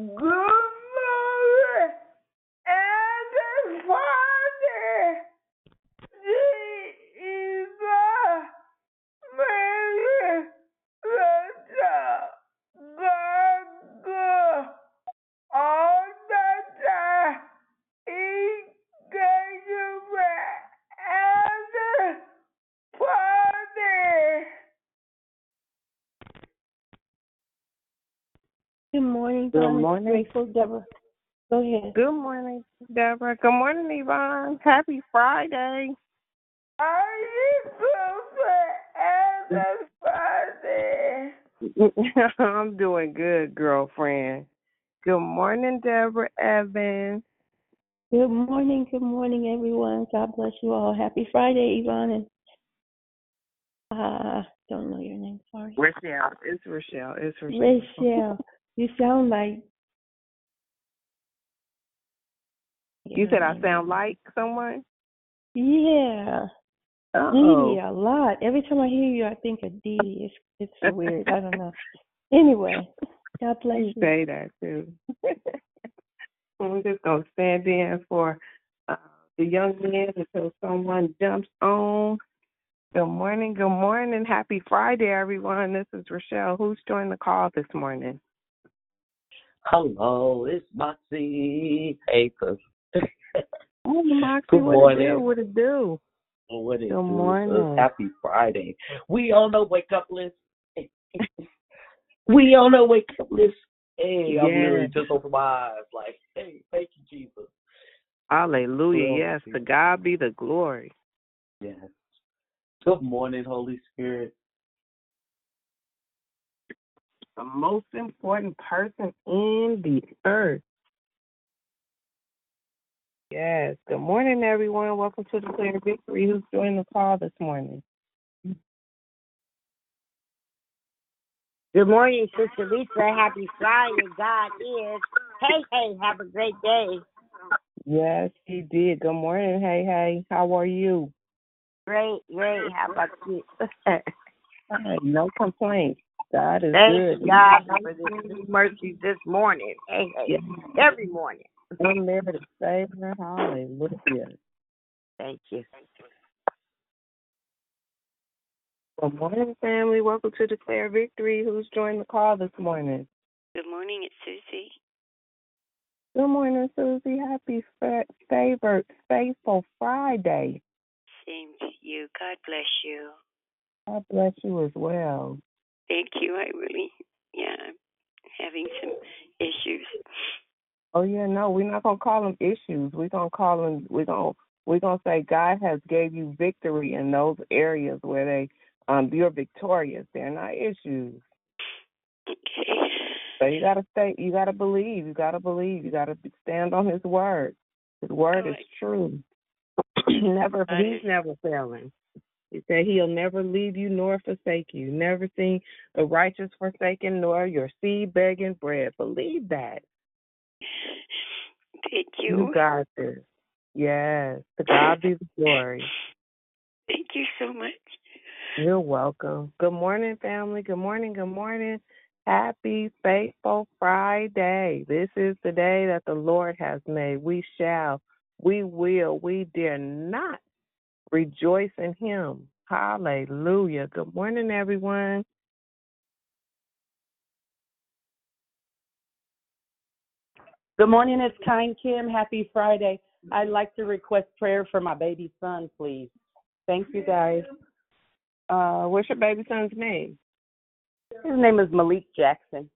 Good morning, and Father, Jesus, Mary, Rosa, God, good, all the time, He gave you and Father. Good morning, Good morning. Grateful, Deborah. Go ahead. Good morning, Deborah. Good morning, Yvonne. Happy Friday. Are you good for Father? I'm doing good, girlfriend. Good morning, Deborah Evans. Good morning. Good morning, everyone. God bless you all. Happy Friday, Yvonne. And uh, don't know your name. Sorry. Rochelle. It's Rochelle. It's Rochelle. Rachel. You sound like. You said I sound like someone? Yeah. Oh. Dee a lot. Every time I hear you, I think of Dee. It's it's so weird. I don't know. Anyway, God bless You you. say that too. I'm just gonna stand in for uh, the young man until someone jumps on. Good morning, good morning. Happy Friday, everyone. This is Rochelle. Who's joined the call this morning? Hello, it's Moxie Papers. Oh, Moxie, Good what morning. it do? What it do? What it Good do? morning. Uh, happy Friday. We on the wake up list. we on the wake up list. Hey, I'm really just open my eyes like, hey, thank you, Jesus. Hallelujah. Well, Yes, to God be the glory. Yes. Good morning, Holy Spirit. The most important person in the earth. Yes. Good morning, everyone. Welcome to Declare Victory. Who's joined the call this morning? Good morning, Sister Lisa. Happy Friday. God is. Hey, hey, have a great day. Yes, he did. Good morning. Hey, hey. How are you? Great, great. How about you? No complaints. God is Thank good. God, for this mercy this morning. Hey, hey, Yes. every morning. I'm there to save her. Hallelujah. Thank you. Good morning, family. Welcome to Declare Victory. Who's joined the call this morning? Good morning, it's Susie. Good morning, Susie. Happy fa- favored, faithful Friday. Same to you. God bless you. God bless you as well. Thank you. I really, yeah, I'm having some issues. Oh yeah, no, we're not gonna call them issues. We're gonna call them. We're gonna we're gonna say God has gave you victory in those areas where they um you're victorious. They're not issues. Okay. So you gotta stay. You gotta believe. You gotta believe. You gotta stand on His word. His word is true. never. He's never failing. He said He'll never leave you nor forsake you. Never seen the righteous forsaken nor your seed begging bread. Believe that. Thank You you. got this. Yes. To God be the glory. Thank you so much. You're welcome. Good morning, family. Good morning. Good morning. Happy, faithful Friday. This is the day that the Lord has made. We shall, we will, we dare not rejoice in Him. Hallelujah. Good morning, everyone. Good morning, it's Kind Kim. Happy Friday. I'd like to request prayer for my baby son, please. Thank you, guys. Uh, what's your baby son's name? His name is Malik Jackson.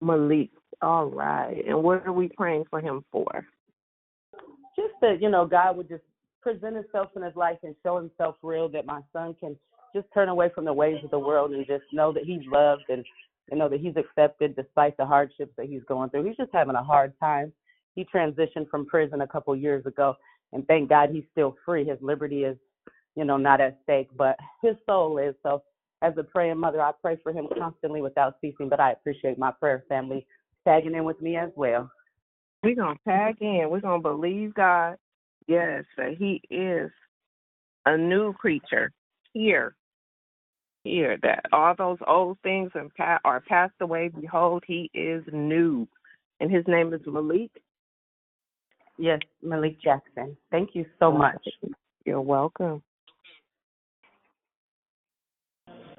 Malik. All right. And what are we praying for him for? Just that, you know, God would just present himself in his life and show himself real, that my son can just turn away from the ways of the world and just know that he's loved and you know that he's accepted despite the hardships that he's going through. He's just having a hard time. He transitioned from prison a couple years ago and thank God he's still free. His liberty is, you know, not at stake, but his soul is. So as a praying mother, I pray for him constantly without ceasing, but I appreciate my prayer family tagging in with me as well. We're going to tag in. We're going to believe God, yes, that He is a new creature here. Here, that all those old things are passed away. Behold, He is new. And his name is Malik. Yes, Malik Jackson. Thank you so much. You're welcome.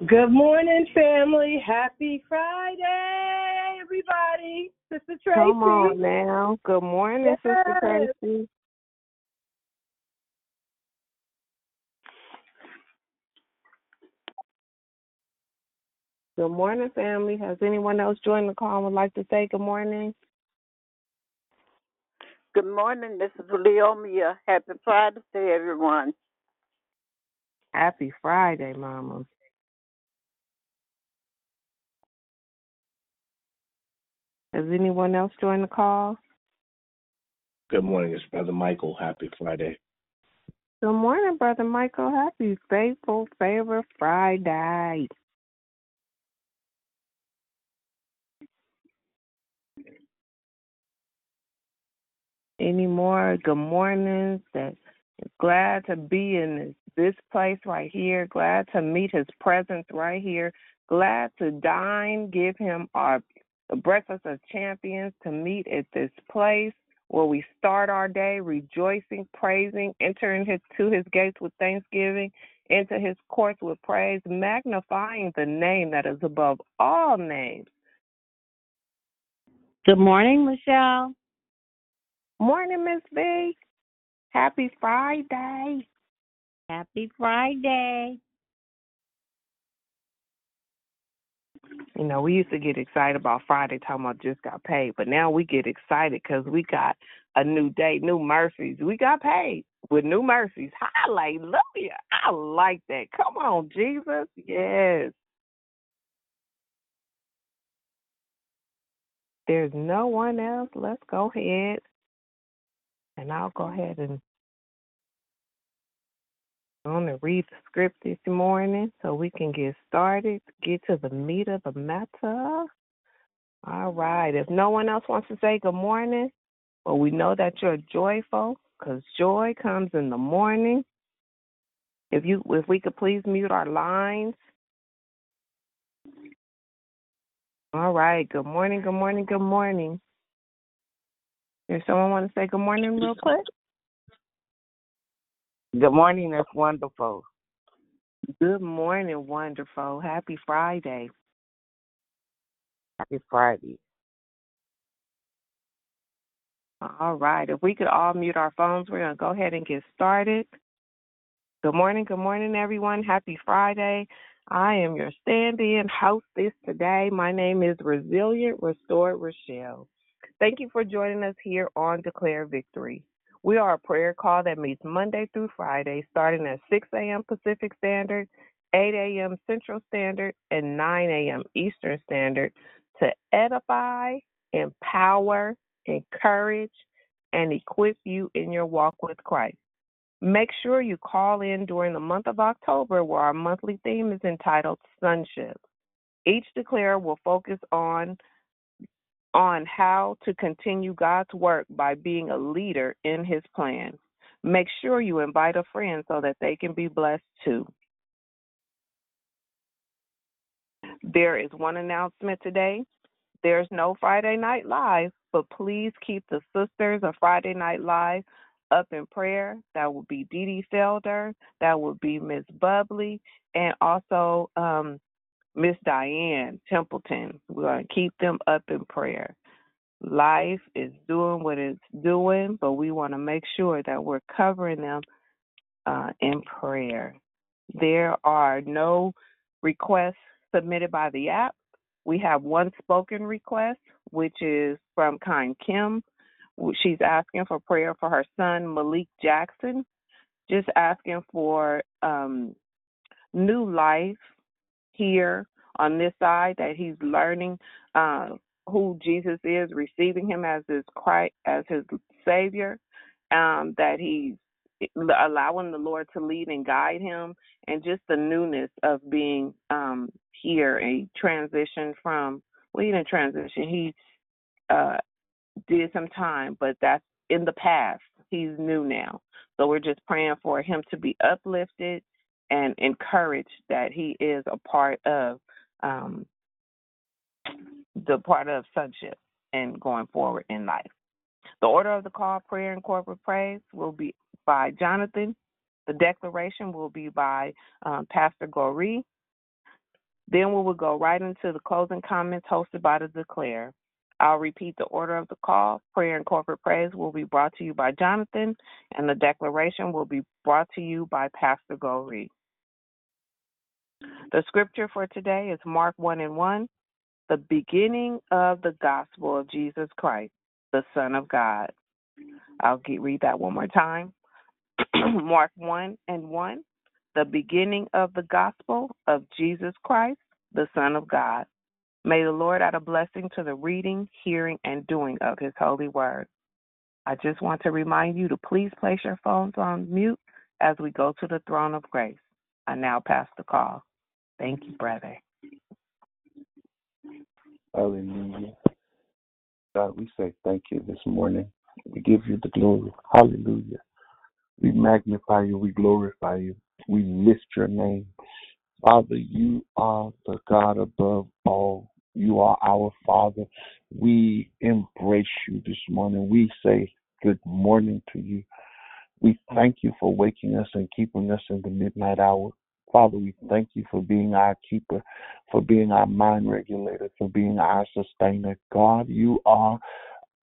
Good morning, family. Happy Friday, everybody. Sister Tracy. Come on now. Good morning, Sister Tracy. Good morning, family. Has anyone else joined the call and would like to say good morning? Good morning. This is Leomia. Happy Friday to everyone. Happy Friday, Mama. Has anyone else joined the call? Good morning, it's Brother Michael. Happy Friday. Good morning, Brother Michael. Happy Faithful Favor Friday. Any more good mornings that glad to be in this, this place right here, glad to meet his presence right here, glad to dine, give him our breakfast of champions to meet at this place where we start our day rejoicing, praising, entering his, to his gates with thanksgiving, into his courts with praise, magnifying the name that is above all names. Good morning, Michelle. Morning, Miss B. Happy Friday. Happy Friday. You know, we used to get excited about Friday talking about just got paid, but now we get excited because we got a new day, new mercies. We got paid with new mercies. Hallelujah. I like that. Come on, Jesus. Yes. There's no one else. Let's go ahead. And I'll go ahead and to read the script this morning so we can get started, get to the meat of the matter. All right. If no one else wants to say good morning, well, we know that you're joyful because joy comes in the morning. If you, if we could please mute our lines. All right. Good morning. Good morning. Good morning. Does someone want to say good morning real quick? Good morning. That's wonderful. Good morning, wonderful. Happy Friday. Happy Friday. All right. If we could all mute our phones, we're going to go ahead and get started. Good morning. Good morning, everyone. Happy Friday. I am your stand in hostess today. My name is Resilient Restored Rochelle. Thank you for joining us here on Declare Victory. We are a prayer call that meets Monday through Friday, starting at 6 a.m. Pacific Standard, 8 a.m. Central Standard, and 9 a.m. Eastern Standard to edify, empower, encourage, and equip you in your walk with Christ. Make sure you call in during the month of October, where our monthly theme is entitled Sonship. Each declare will focus on on how to continue God's work by being a leader in his plan. Make sure you invite a friend so that they can be blessed too. There is one announcement today. There's no Friday Night Live, but please keep the sisters of Friday Night Live up in prayer. That will be Dee Dee Felder, that will be Miss Bubbly, and also um, Miss Diane Templeton. We're going to keep them up in prayer. Life is doing what it's doing, but we want to make sure that we're covering them uh, in prayer. There are no requests submitted by the app. We have one spoken request, which is from Kind Kim. She's asking for prayer for her son, Malik Jackson, just asking for um, new life here on this side that he's learning uh, who Jesus is, receiving him as his Christ, as his Savior, um, that he's allowing the Lord to lead and guide him, and just the newness of being um, here, a transition from well, he didn't transition. He uh, did some time, but that's in the past. He's new now, so we're just praying for him to be uplifted and encouraged that he is a part of um, the part of sonship and going forward in life. The order of the call, prayer, and corporate praise will be by Jonathan. The declaration will be by um, Pastor Goree. Then we will go right into the closing comments hosted by the Declare. I'll repeat the order of the call. Prayer and corporate praise will be brought to you by Jonathan, and the declaration will be brought to you by Pastor Goree. The scripture for today is Mark 1 and 1, the beginning of the gospel of Jesus Christ, the Son of God. I'll get, read that one more time. Mark 1 and 1, the beginning of the gospel of Jesus Christ, the Son of God. May the Lord add a blessing to the reading, hearing, and doing of his holy word. I just want to remind you to please place your phones on mute as we go to the throne of grace. I now pass the call. Thank you, brother. Hallelujah. God, we say thank you this morning. We give you the glory. Hallelujah. We magnify you. We glorify you. We lift your name. Father, you are the God above all. You are our Father. We embrace you this morning. We say good morning to you. We thank you for waking us and keeping us in the midnight hour. Father, we thank you for being our keeper, for being our mind regulator, for being our sustainer. God, you are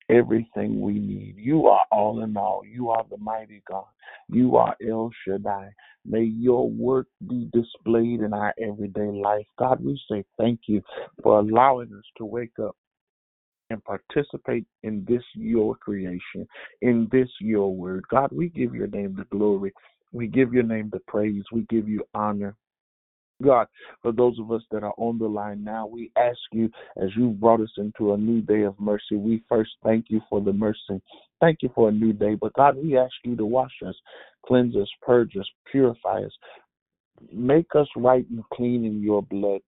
everything we need. You are all in all. You are the mighty God. You are El Shaddai. May your work be displayed in our everyday life. God, we say thank you for allowing us to wake up and participate in this your creation, in this your word. God, we give your name the glory. We give your name the praise. We give you honor. God, for those of us that are on the line now, we ask you as you brought us into a new day of mercy, we first thank you for the mercy. Thank you for a new day. But God, we ask you to wash us, cleanse us, purge us, purify us, make us right and clean in your blood.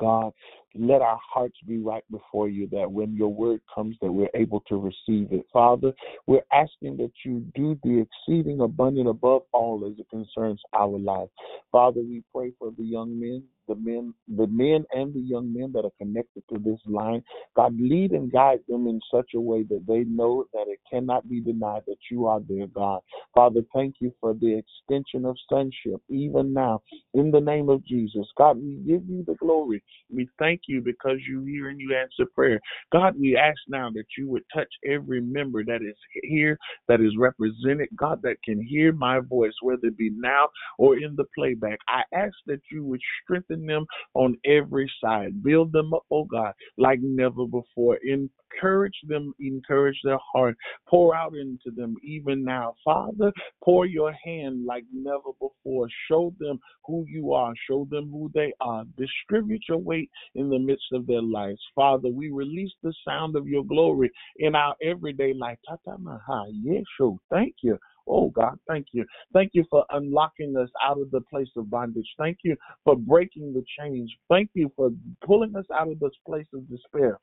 God, let our hearts be right before you that when your word comes that we're able to receive it. Father, we're asking that you do the exceeding abundant above all as it concerns our life. Father, we pray for the young men, the men, the men and the young men that are connected to this line. God, lead and guide them in such a way that they know that it cannot be denied that you are their God. Father, thank you for the extension of sonship even now in the name of Jesus. God, we give you the glory. We thank you because you hear and you answer prayer. God, we ask now that you would touch every member that is here, that is represented, God, that can hear my voice, whether it be now or in the playback. I ask that you would strengthen them on every side, build them up, oh God, like never before. Encourage them, encourage their heart, pour out into them even now. Father, pour your hand like never before. Show them who you are, show them who they are. Distribute your weight in the midst of their lives. Father, we release the sound of your glory in our everyday life. Tatamaha, Yeshu, thank you. Oh God, thank you. Thank you for unlocking us out of the place of bondage. Thank you for breaking the chains. Thank you for pulling us out of this place of despair.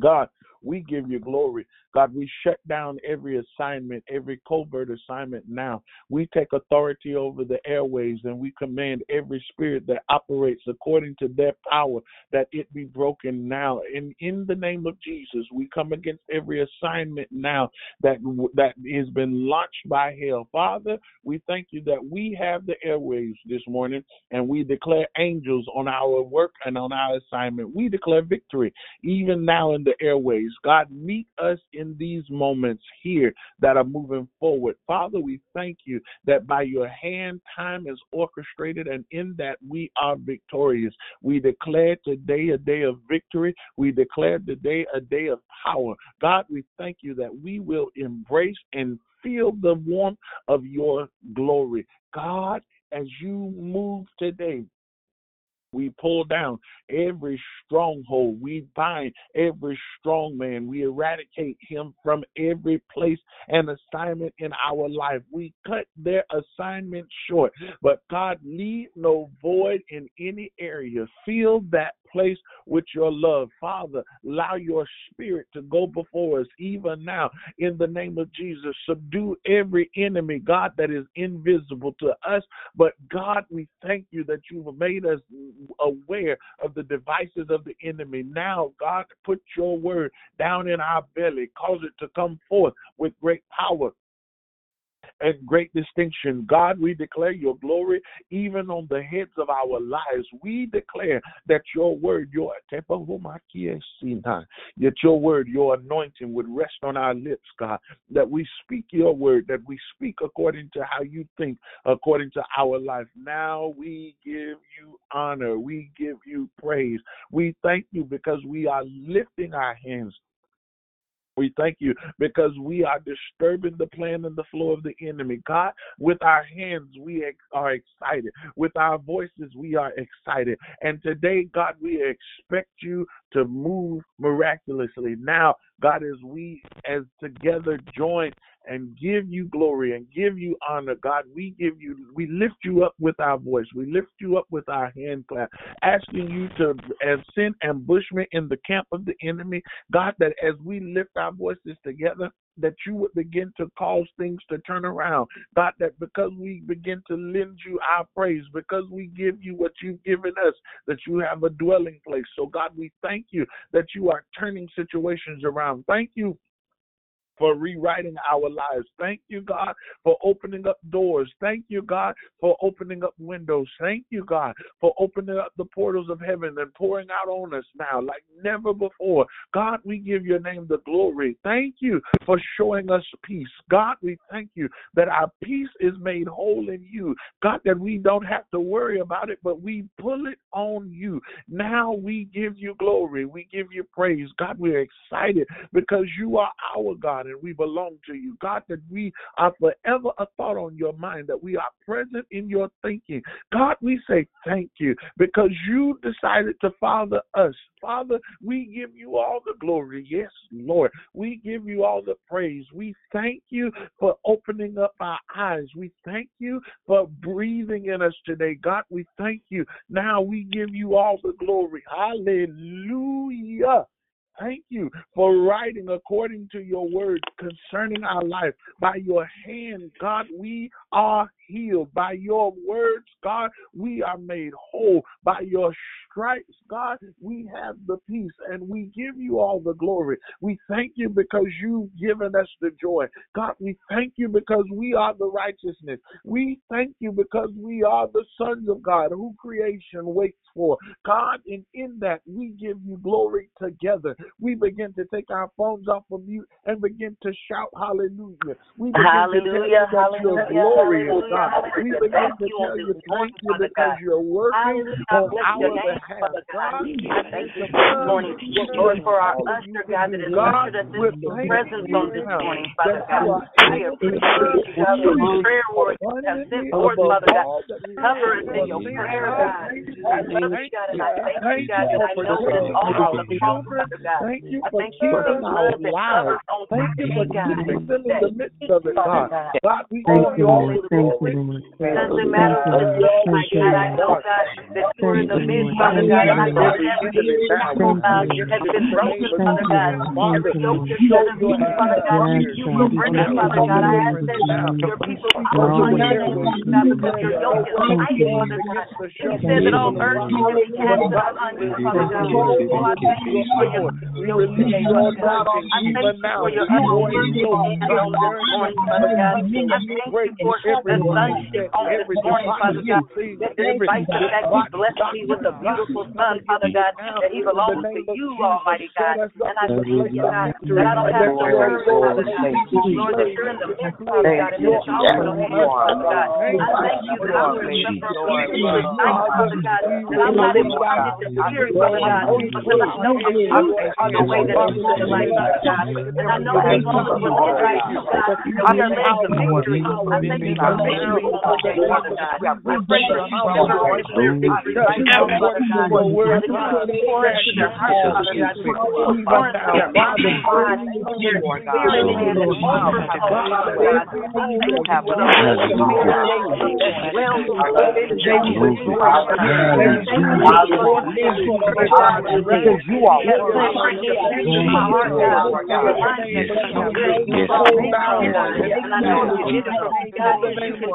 God, we give you glory. God, we shut down every assignment, every covert assignment now. We take authority over the airways and we command every spirit that operates according to their power that it be broken now. And in the name of Jesus, we come against every assignment now that that has been launched by hell. Father, we thank you that we have the airways this morning and we declare angels on our work and on our assignment. We declare victory even now in the airways. God, meet us in these moments here that are moving forward. Father, we thank you that by your hand, time is orchestrated, and in that we are victorious. We declare today a day of victory. We declare today a day of power. God, we thank you that we will embrace and feel the warmth of your glory. God, as you move today, we pull down every stronghold. We bind every strong man. We eradicate him from every place and assignment in our life. We cut their assignment short. But God, leave no void in any area. Fill that place with your love. Father, allow your spirit to go before us even now in the name of Jesus. Subdue every enemy, God, that is invisible to us. But God, we thank you that you've made us aware of the devices of the enemy. Now, God, put your word down in our belly, cause it to come forth with great power and great distinction. God, we declare your glory even on the heads of our lives. We declare that your word, your that your word, your anointing would rest on our lips, God, that we speak your word, that we speak according to how you think, according to our life. Now we give you honor. We give you praise. We thank you because we are lifting our hands we thank you because we are disturbing the plan and the flow of the enemy. God, with our hands, we are excited. With our voices, we are excited. And today, God, we expect you to move miraculously. Now, God, as we as together join and give you glory and give you honor, God, we give you we lift you up with our voice. We lift you up with our hand clap, asking you to as send ambushment in the camp of the enemy. God, that as we lift our voices together, that you would begin to cause things to turn around. God, that because we begin to lend you our praise, because we give you what you've given us, that you have a dwelling place. So, God, we thank you that you are turning situations around. Thank you for rewriting our lives. Thank you, God, for opening up doors. Thank you, God, for opening up windows. Thank you, God, for opening up the portals of heaven and pouring out on us now like never before. God, we give your name the glory. Thank you for showing us peace. God, we thank you that our peace is made whole in you. God, that we don't have to worry about it, but we pull it on you. Now we give you glory. We give you praise. God, we're excited because you are our God and we belong to you. God, that we are forever a thought on your mind, that we are present in your thinking. God, we say thank you because you decided to father us. Father, we give you all the glory. Yes, Lord. We give you all the praise. We thank you for opening up our eyes. We thank you for breathing in us today. God, we thank you. Now we give you all the glory. Hallelujah. Thank you for writing according to your word concerning our life. By your hand, God, we are healed. By your words, God, we are made whole. By your stripes, God, we have the peace and we give you all the glory. We thank you because you've given us the joy. God, we thank you because we are the righteousness. We thank you because we are the sons of God who creation waits for. God, and in that we give you glory together. We begin to take our phones off of mute and begin to shout hallelujah. We begin Hallelujah, to tell you that you're hallelujah, glorious, God. We begin Thank to you tell you this thank you because you're working on our behalf. God. God, thank you this morning, Lord, for our usher, God, that has ushered us into your presence on this morning, Father God. able appreciate you, God, for the prayer warriors that have sent forth, Father God. Cover us in your prayer, God, God. thank you. I Thank you, God, and. I thank you, God, I know that it's all our on the cross, children. Father God. Thank you I for thank you for the keeping our blood that lives. covers on Thank you for today, God. keeping them in the midst of it, God. God. We give you all hallelujah. the glory. Doesn't matter what it Give you looks all the like, God. I know. God, that you are in the midst, Father God, I know that every enemy now. We shackle, God, come against has been the name broken, of Father God. Jesus. Father, Every yoke has show been your Father God. You will break it, Now Father cause God. I ask that now. your We people speak come over upon your families. knees, We God, because declare your that yoke no is weapon light, formed Father God. against the And you shall be said that able on to earth you prosper. can cast But it upon you, release Father your God. glory. Oh, I release thank you for your power. We yoke release today, your Father God. anointing I thank you now. for your Destroy uplifting yokes, hand break on this every morning, Father God. I thank you for every the sonship mindset, on this every morning, Father God. That the fact you blessed me with a beautiful son, Father God, that he belongs to you, Almighty God. And I thank you, God, that I don't have to worry, glory Father God. Lord, that you're in the midst, Father God, and that honor are on Father God. I thank you that I'm doing going to it. suffer a We peaceful release night, Father. God, that I'm not in release bondage God. to Father God, because I know that hanging in you your the way that you live life, Father God. And I know as long as we're in right, God, we are led to victory. I thank you for victory today, Father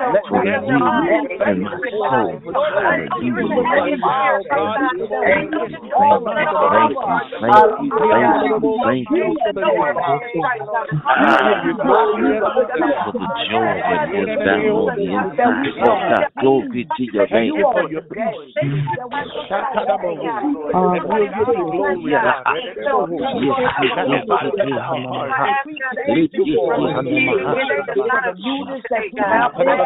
will pour it in their heart, Father God. You will pour it in their mind, their spirit, man, and over, Father God.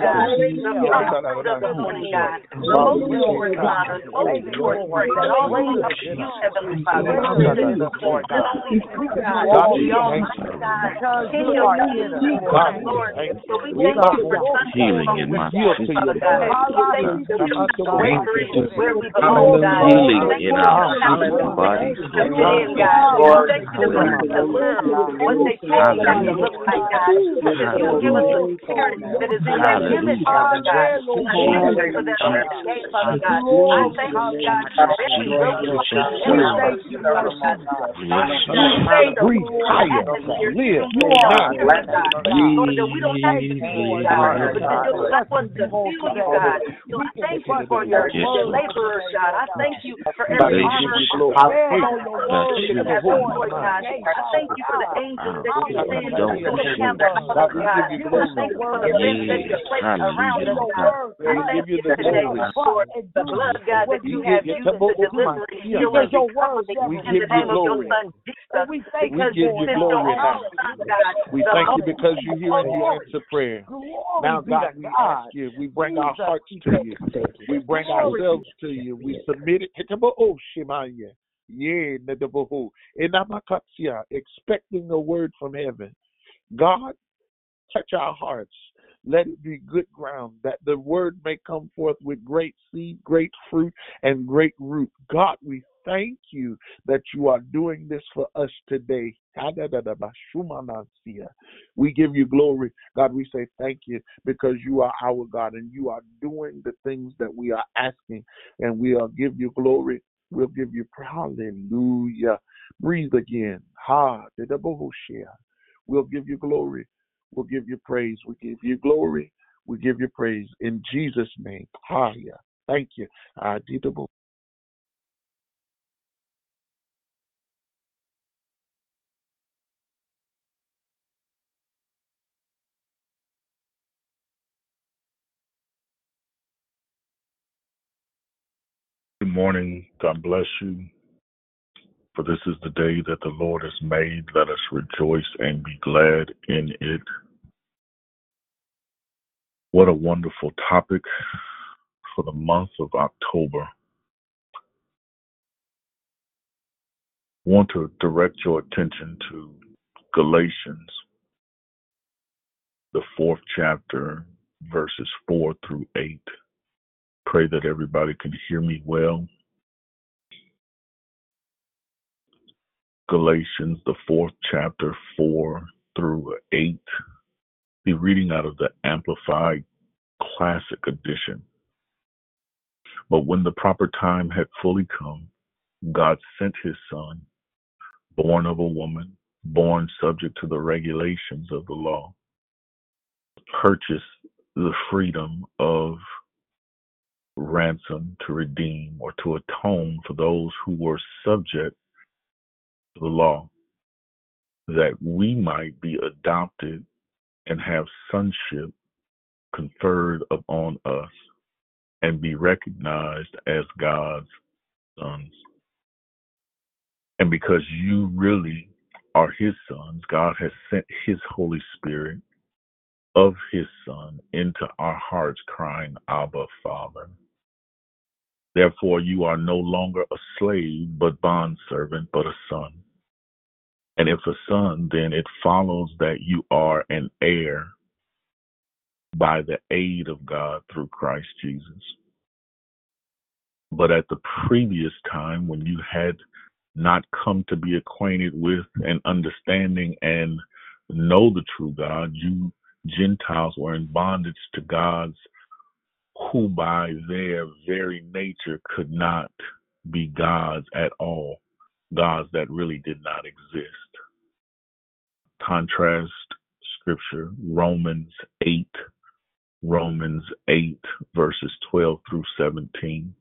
for the Holy Spirit that dwells within them. Because you are renewing of my mind, Lord God. Hallelujah. Thank you, thank you, thank you, thank you for the you and my soul. Hallelujah. Thank you, thank you, thank you, thank you, for the joy that is down on the inside. Oh God, glory to your name. and unravel Healing in my system. Healing in our physical bodies. Breathe higher, live, Thank you for your laborers, God. I thank you for every I thank you for the angels that you send to camp us, God. I thank you for the things that you place around us, God. I thank you today for the blood, God, that you have used to deliver and heal us We give you glory. We give you glory now. We thank you because you hear and you answer prayer. Now, God, we ask you, we bring our hearts to you. We bring ourselves to you. We submit it. Oh, Shemaya. Yeah, expecting a word from heaven. God, touch our hearts. Let it be good ground that the word may come forth with great seed, great fruit, and great root. God, we thank you that you are doing this for us today. We give you glory. God, we say thank you because you are our God and you are doing the things that we are asking, and we'll give you glory. We'll give you praise. hallelujah. Breathe again. Ha. We'll give you glory. We'll give you praise. We give you glory. We give you praise in Jesus' name. Hallelujah. Thank you. Good morning. God bless you. For this is the day that the Lord has made. Let us rejoice and be glad in it. What a wonderful topic for the month of October. Want to direct your attention to Galatians, the fourth chapter, verses 4 through 8. Pray that everybody can hear me well. Galatians, the fourth chapter, 4 through 8. Be reading out of the Amplified Classic Edition. But when the proper time had fully come, God sent his Son, born of a woman, born subject to the regulations of the law, to purchase the freedom of ransom to redeem or to atone for those who were subject to the law, that we might be adopted and have sonship conferred upon us and be recognized as God's sons. And because you really are his sons, God has sent his Holy Spirit of his Son into our hearts, crying, Abba, Father. Therefore, you are no longer a slave, but bondservant, but a son. And if a son, then it follows that you are an heir by the aid of God through Christ Jesus. But at the previous time, when you had not come to be acquainted with and understanding and know the true God, you Gentiles were in bondage to gods who by their very nature could not be gods at all, gods that really did not exist. Contrast scripture, Romans 8, Romans 8, verses 12 through 17.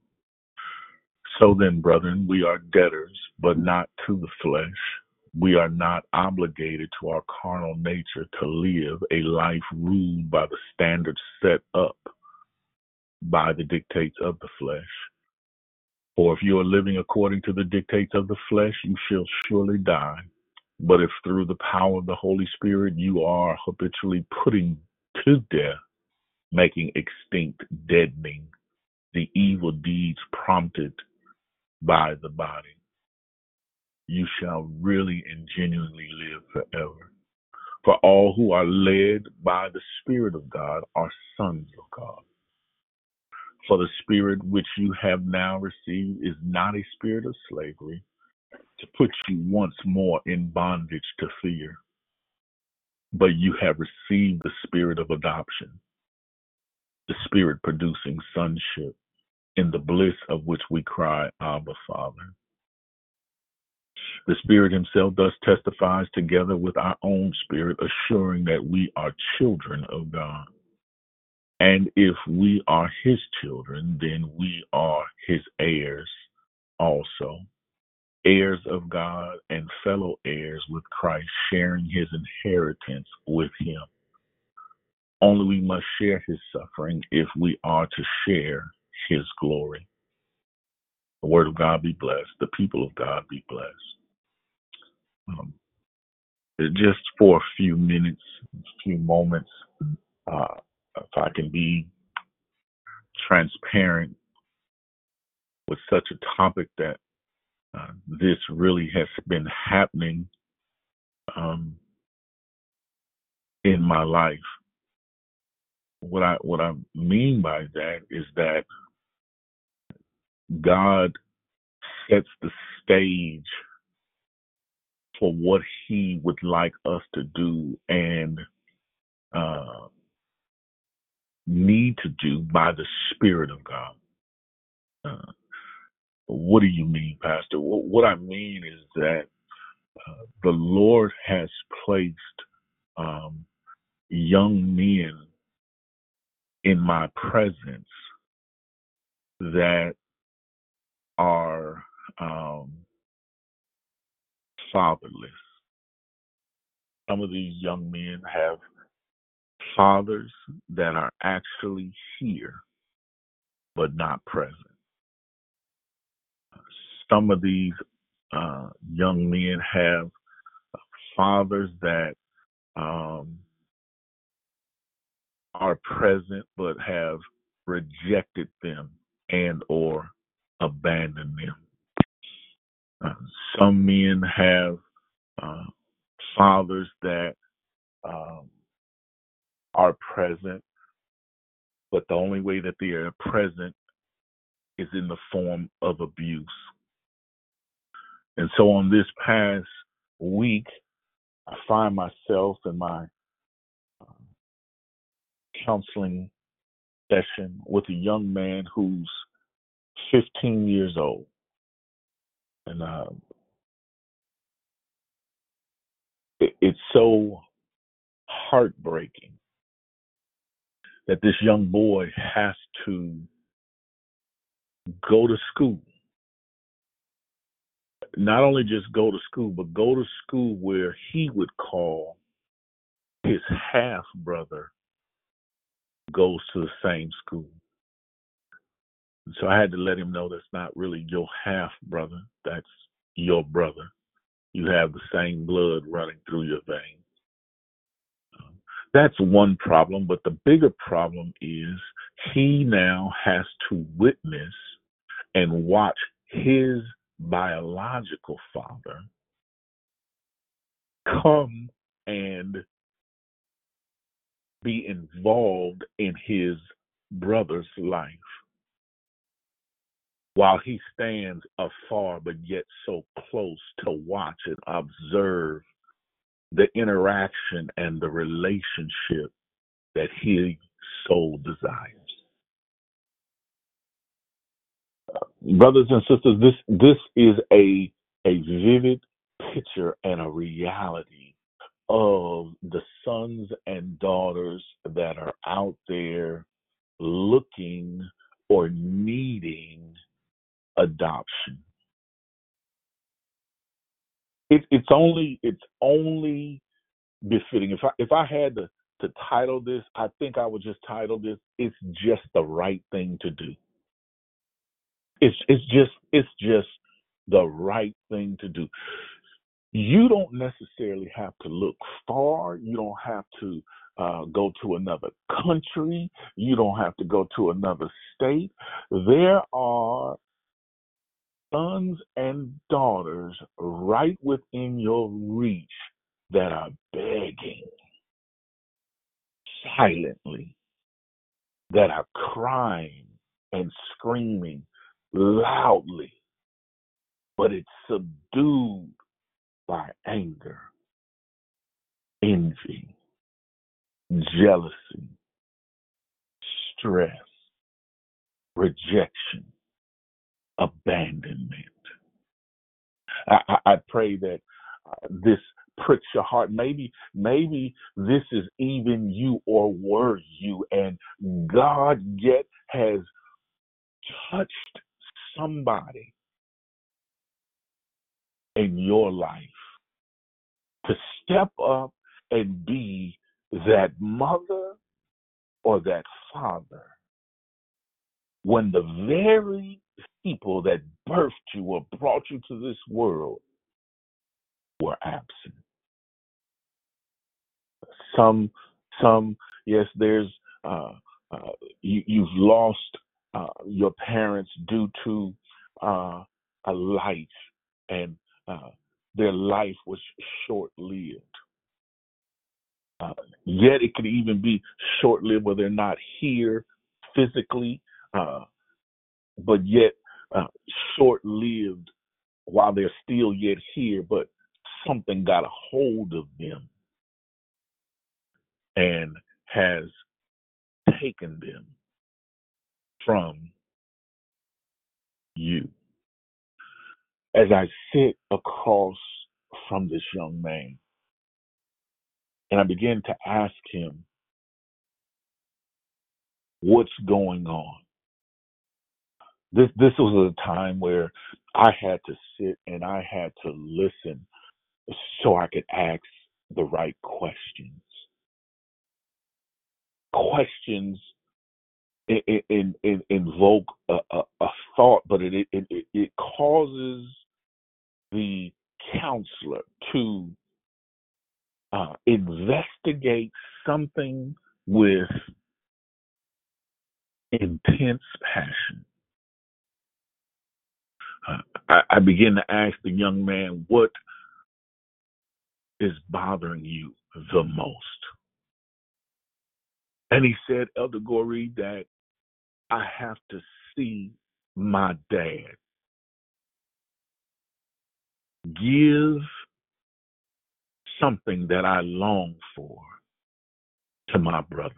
So then, brethren, we are debtors, but not to the flesh. We are not obligated to our carnal nature to live a life ruled by the standards set up by the dictates of the flesh. For if you are living according to the dictates of the flesh, you shall surely die. But if through the power of the Holy Spirit you are habitually putting to death, making extinct, deadening the evil deeds prompted by the body, you shall really and genuinely live forever. For all who are led by the Spirit of God are sons of God. For the Spirit which you have now received is not a spirit of slavery to put you once more in bondage to fear, but you have received the Spirit of adoption, the Spirit producing sonship, in the bliss of which we cry, Abba, Father. The Spirit Himself thus testifies together with our own spirit, assuring that we are children of God. And if we are His children, then we are His heirs also, heirs of God and fellow heirs with Christ, sharing His inheritance with Him. Only we must share His suffering if we are to share His glory. The Word of God be blessed. The people of God be blessed. Um, just for a few minutes, a few moments, uh, if I can be transparent with such a topic that uh, this really has been happening um, in my life. What I what I mean by that is that God sets the stage for what He would like us to do and uh, need to do by the Spirit of God. Uh, what do you mean, Pastor? What, what I mean is that uh, the Lord has placed um, young men in my presence that are um, fatherless. Some of these young men have fathers that are actually here but not present. Some of these uh, young men have fathers that um, are present but have rejected them and or abandoned them. Uh, some men have uh, fathers that um, are present, but the only way that they are present is in the form of abuse. And so on this past week, I find myself in my uh, counseling session with a young man who's 15 years old. And uh, it, it's so heartbreaking that this young boy has to go to school. Not only just go to school, but go to school where he would call his half brother goes to the same school. So I had to let him know that's not really your half brother, that's your brother. You have the same blood running through your veins. Um, that's one problem, but the bigger problem is he now has to witness and watch his biological father come and be involved in his brother's life while he stands afar but yet so close to watch and observe the interaction and the relationship that he so desires. Brothers and sisters, this this is a a vivid picture and a reality of the sons and daughters that are out there looking or needing adoption. It, it's only it's only befitting. If I if I had to to title this, I think I would just title this "It's just the right thing to do." It's it's just it's just the right thing to do. You don't necessarily have to look far. You don't have to uh, go to another country. You don't have to go to another state. There are sons and daughters right within your reach that are begging silently, that are crying and screaming loudly, but it's subdued by anger, envy, jealousy, stress, rejection, abandonment. I, I, I pray that uh, this pricks your heart. Maybe, maybe this is even you or were you, and God yet has touched somebody in your life to step up and be that mother or that father when the very people that birthed you or brought you to this world were absent. Some, some, yes, there's, uh, uh, you, you've lost uh, your parents due to uh, a life, and uh, their life was short lived. Uh, yet it could even be short lived where they're not here physically, uh, but yet uh, short lived while they're still yet here, but something got a hold of them and has taken them from you. As I sit across from this young man and I begin to ask him, what's going on? This this was a time where I had to sit and I had to listen so I could ask the right questions. Questions in, in, in, invoke a, a, a thought, but it, it it causes the counselor to uh, investigate something with intense passion. Uh, I, I begin to ask the young man, what is bothering you the most? And he said, Elder Goree, that I have to see my dad give something that I long for to my brother.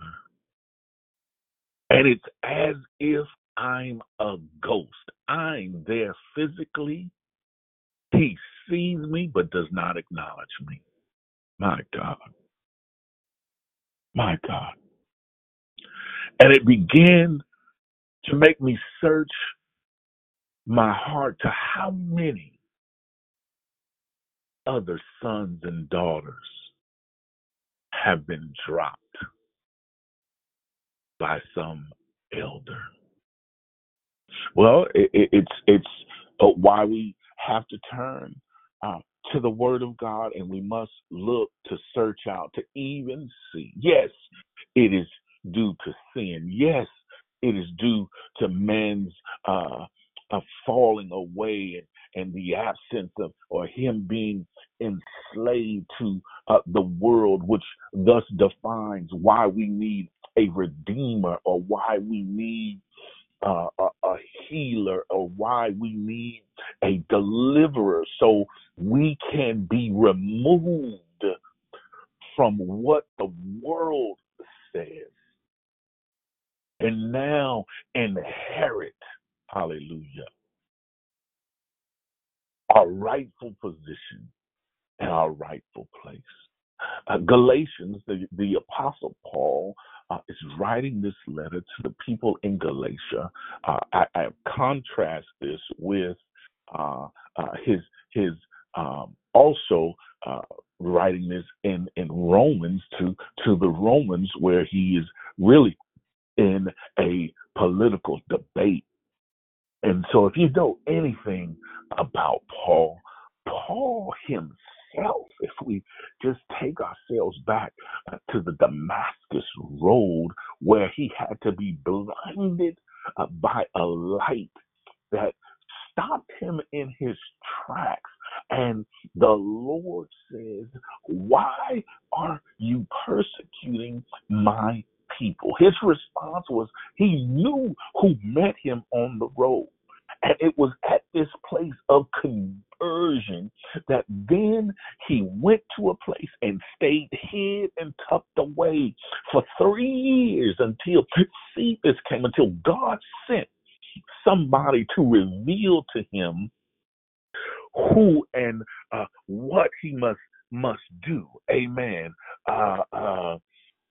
And it's as if I'm a ghost. I'm there physically. He sees me but does not acknowledge me. My God. My God. And it began to make me search my heart to how many other sons and daughters have been dropped by some elder. Well, it, it, it's it's uh, why we have to turn uh, to the Word of God, and we must look to search out to even see. Yes, it is due to sin. Yes, it is due to man's uh, uh, falling away and, and the absence of, or him being enslaved to uh, the world, which thus defines why we need a redeemer or why we need uh, a, a healer or why we need a deliverer. So we can be removed from what the world says and now inherit, hallelujah, our rightful position and our rightful place. Uh, Galatians, the, the Apostle Paul uh, is writing this letter to the people in Galatia. Uh, I, I contrast this with uh, uh, his his um, also uh, writing this in in Romans to to the Romans, where he is really in a political debate. And so, if you know anything about Paul, Paul himself, if we just take ourselves back uh, to the Damascus Road, where he had to be blinded uh, by a light that stopped him in his tracks. And the Lord says, Why are you persecuting my people? His response was, He knew who met him on the road. And it was at this place of conversion that then he went to a place and stayed hid and tucked away for three years until Cephas came, until God sent somebody to reveal to him who and uh, what he must must do. Amen. Uh, uh,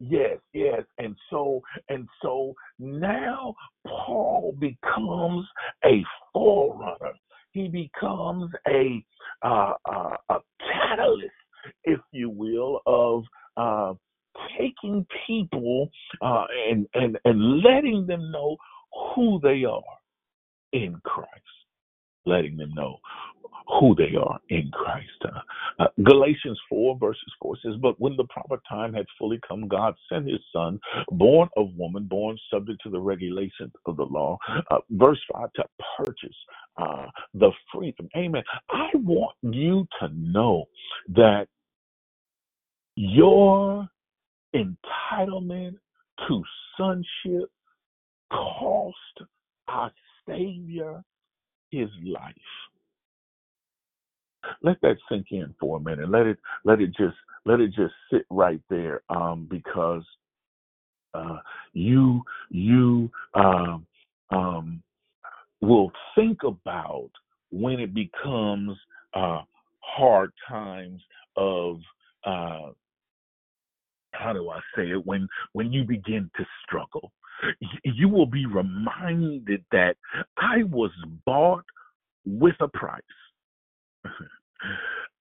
yes, yes. And so and so now Paul becomes a forerunner. He becomes a uh, uh, a catalyst, if you will, of uh, taking people uh, and and and letting them know who they are in Christ, letting them know who they are in Christ. Uh, uh, Galatians 4, verses 4 says, But when the proper time had fully come, God sent his son, born of woman, born subject to the regulations of the law. Uh, verse 5 to purchase uh, the freedom. Amen. I want you to know that your entitlement to sonship cost our Savior his life. Let that sink in for a minute. Let it let it just let it just sit right there. Um, because uh, you you um, um, will think about when it becomes uh, hard times of uh, how do I say it when when you begin to struggle you will be reminded that I was bought with a price.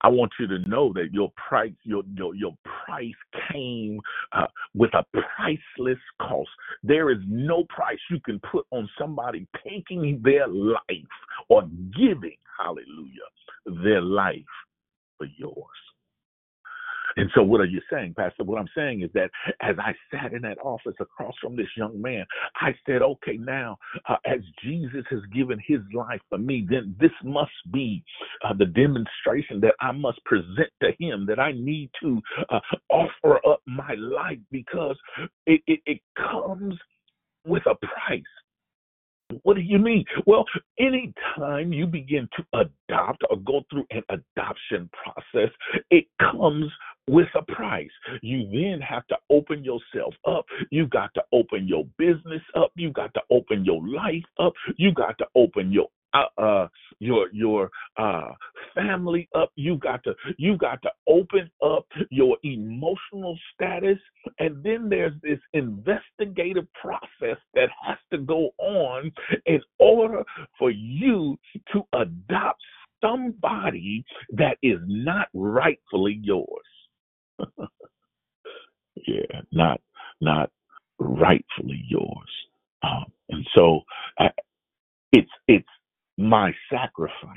I want you to know that your price, your your your price came uh, with a priceless cost. There is no price you can put on somebody taking their life or giving, hallelujah, their life for yours. And so, what are you saying, Pastor? What I'm saying is that as I sat in that office across from this young man, I said, okay, now, uh, as Jesus has given his life for me, then this must be uh, the demonstration that I must present to him, that I need to uh, offer up my life because it, it, it comes with a price. What do you mean? Well, anytime you begin to adopt or go through an adoption process, it comes with a price. You then have to open yourself up. You got to open your business up. You got to open your life up. You got to open your uh, uh your your uh family up you got to you got to open up your emotional status and then there's this investigative process that has to go on in order for you to adopt somebody that is not rightfully yours yeah not not rightfully yours um, and so uh, it's it's my sacrifice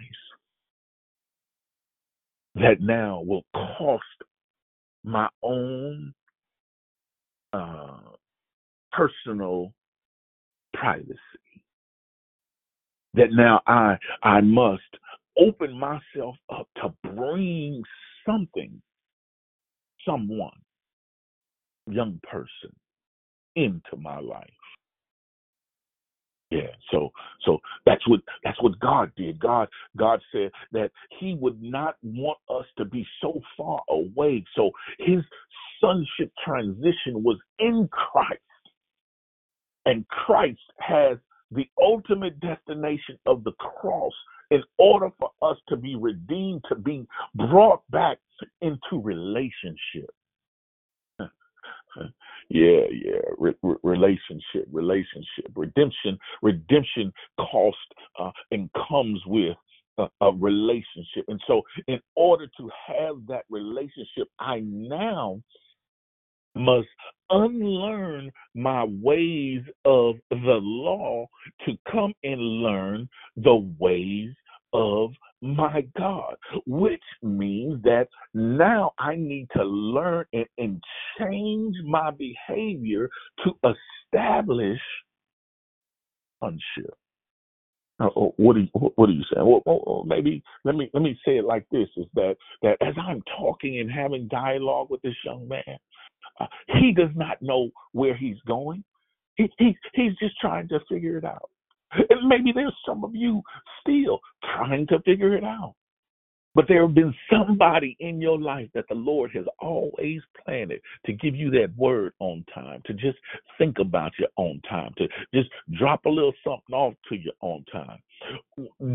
that now will cost my own uh, personal privacy. That now I I must open myself up to bring something, someone, young person into my life. Yeah, so so that's what that's what God did. God God said that He would not want us to be so far away. So His sonship transition was in Christ, and Christ has the ultimate destination of the cross in order for us to be redeemed, to be brought back into relationship. yeah, yeah. Re- re- relationship, relationship, redemption, redemption cost uh, and comes with a, a relationship. And so, in order to have that relationship, I now must unlearn my ways of the law to come and learn the ways of my God, which means that now I need to learn and, and change my behavior to establish sonship. Oh, what are you, what are you saying? Well, well, well, maybe let me let me say it like this: is that that as I'm talking and having dialogue with this young man, uh, he does not know where he's going. He, he he's just trying to figure it out. And maybe there's some of you still trying to figure it out. But there have been somebody in your life that the Lord has always planted to give you that word on time, to just think about you on time, to just drop a little something off to you on time.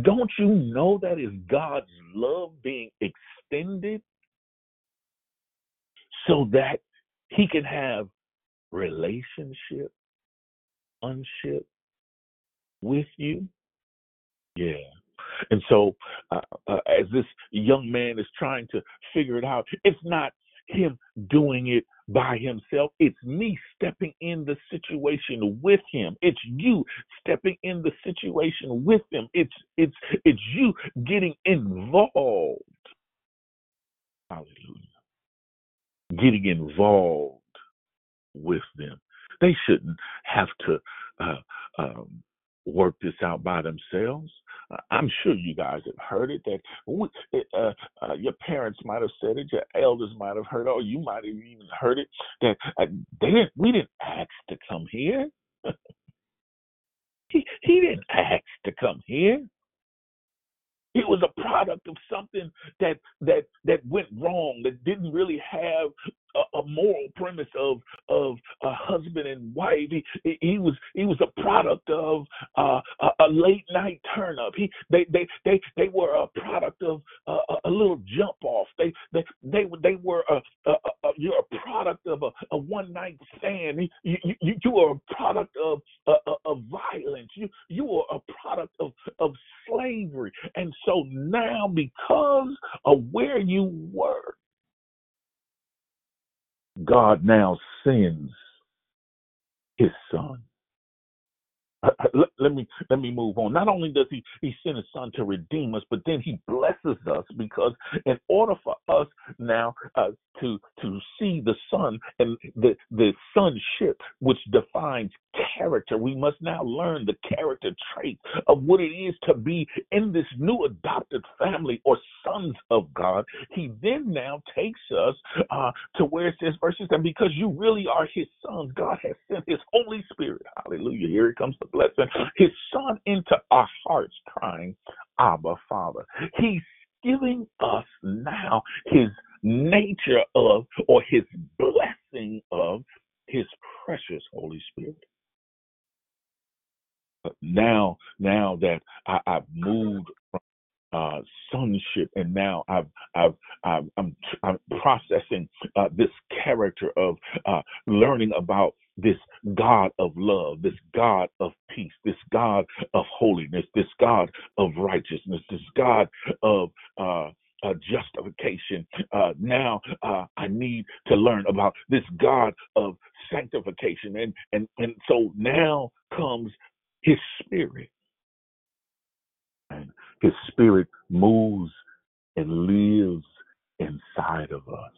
Don't you know that is God's love being extended so that He can have relationship, unship with you? Yeah. And so, uh, uh, as this young man is trying to figure it out, it's not him doing it by himself. It's me stepping in the situation with him. It's you stepping in the situation with him. It's it's it's you getting involved. Hallelujah. Getting involved with them. They shouldn't have to uh, um, work this out by themselves. Uh, I'm sure you guys have heard it that we, uh, uh, your parents might have said it, your elders might have heard it, or you might have even heard it that uh, they didn't. We didn't ask to come here. he he didn't ask to come here. It was a product of something that that that went wrong, that didn't really have a, a moral premise of of a husband and wife. He, he was he was a product of uh, a, a late night turn up. He they they they they were a product of uh, a little jump off. They they they they were a, a, a you're a product of a, a one night stand. You, you you are a product of of violence. You you are a product of of slavery. And so now, because of where you were, God now sends his son. Let, let me let me move on. Not only does he he send his son to redeem us, but then he blesses us because in order for us now uh, to to see the son and the the sonship, which defines character, we must now learn the character trait of what it is to be in this new adopted family or sons of God. He then now takes us uh, to where it says verses that because you really are his sons, God has sent his Holy Spirit. Hallelujah. Here it comes blessing. His son into our hearts, crying, Abba, Father. He's giving us now his nature of or his blessing of his precious Holy Spirit. But now, now that I, I've moved from uh, sonship, and now I've, I've, I've I'm, I'm processing uh, this character of uh, learning about this God of love, this God of peace, this God of holiness, this God of righteousness, this God of uh, uh, justification. Uh, now uh, I need to learn about this God of sanctification, and and and so now comes His Spirit, His Spirit moves and lives inside of us.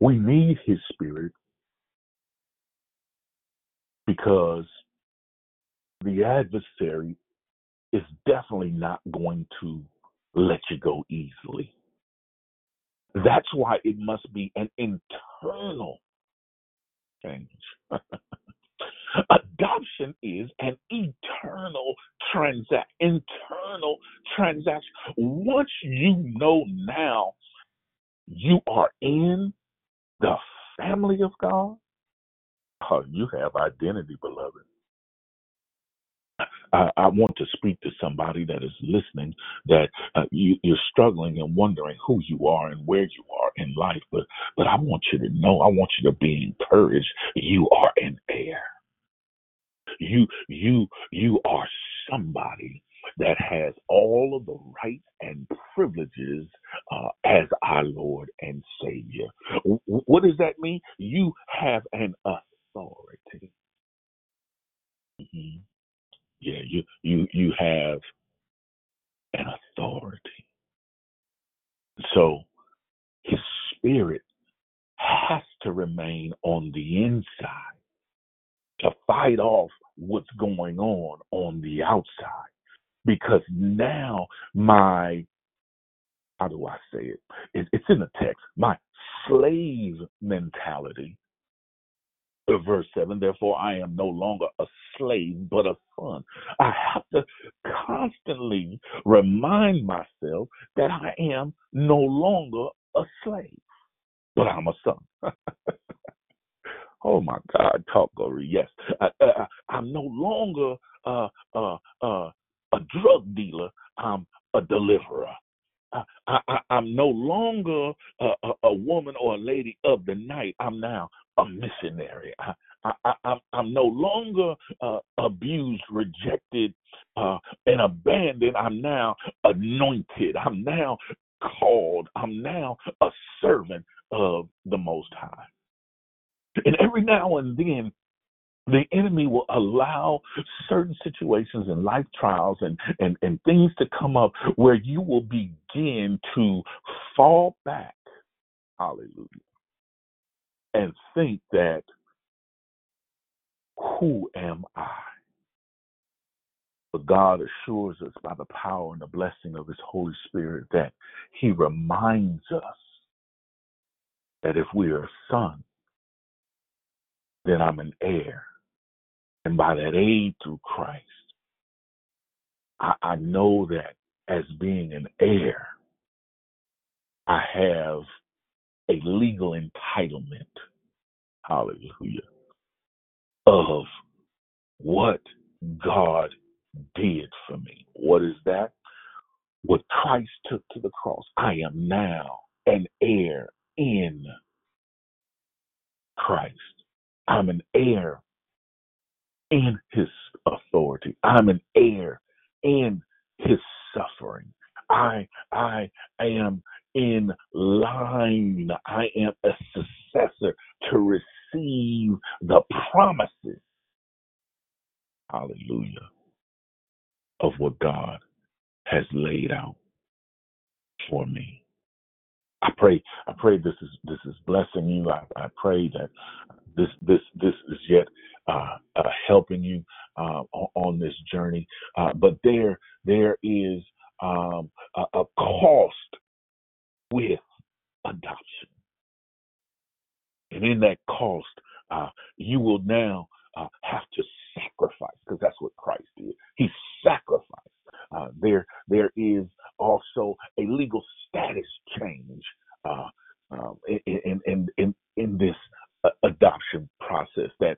We need His Spirit because the adversary is definitely not going to let you go easily. That's why it must be an internal change. Adoption is an eternal transact internal transaction. Once you know now you are in the family of God, oh, you have identity, beloved. I, I want to speak to somebody that is listening that uh, you, you're struggling and wondering who you are and where you are in life. But but I want you to know, I want you to be encouraged. You are an heir. You you you are somebody that has all of the rights and privileges uh, as our Lord and Savior. What does that mean? You have an authority. Mhm. Yeah, you you you have an authority. So his spirit has to remain on the inside to fight off what's going on on the outside. Because now my how do I say it? it it's in the text. My slave mentality verse 7 therefore i am no longer a slave but a son i have to constantly remind myself that i am no longer a slave but i'm a son oh my god talk glory yes I, I, i'm no longer uh, uh, uh, a drug dealer i'm a deliverer I, I, I'm no longer a, a, a woman or a lady of the night. I'm now a missionary. I, I, I, I'm I'm no longer uh, abused, rejected, uh, and abandoned. I'm now anointed. I'm now called. I'm now a servant of the Most High. And every now and then, the enemy will allow certain situations and life trials and, and, and things to come up where you will begin to fall back, hallelujah, and think that, who am I? But God assures us by the power and the blessing of His Holy Spirit that He reminds us that if we are a son, then I'm an heir. And by that aid through Christ, I, I know that as being an heir, I have a legal entitlement, hallelujah, of what God did for me. What is that? What Christ took to the cross. I am now an heir in Christ. I'm an heir in his authority. I'm an heir in his suffering. I I am in line. I am a successor to receive the promises. Hallelujah. Of what God has laid out for me. I pray I pray this is this is blessing you. I, I pray that this this this is yet uh, uh, helping you uh, on, on this journey. Uh, but there there is um, a, a cost with adoption, and in that cost, uh, you will now uh, have to sacrifice because that's what Christ did. He sacrificed. Uh, there there is also a legal status change uh, um, in, in in in this uh, adoption process that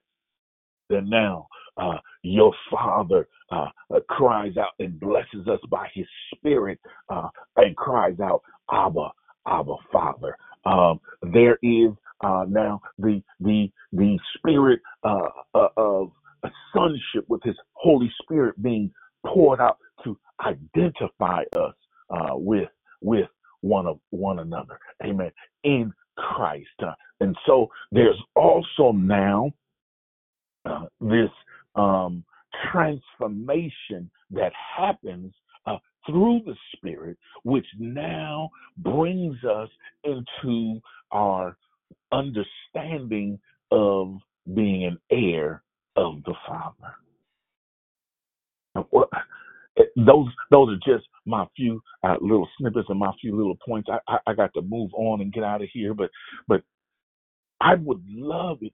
that now uh, your Father uh, uh, cries out and blesses us by His Spirit uh, and cries out, Abba, Abba, Father. Um, there is uh, now the the the Spirit of sonship with His Holy Spirit being poured out to identify us uh, with with one of one another. Amen. In Christ, uh, and so there's also now uh, this um, transformation that happens uh, through the Spirit, which now brings us into our understanding of being an heir of the Father. Now, Those those are just my few uh, little snippets and my few little points. I, I, I got to move on and get out of here, but but I would love it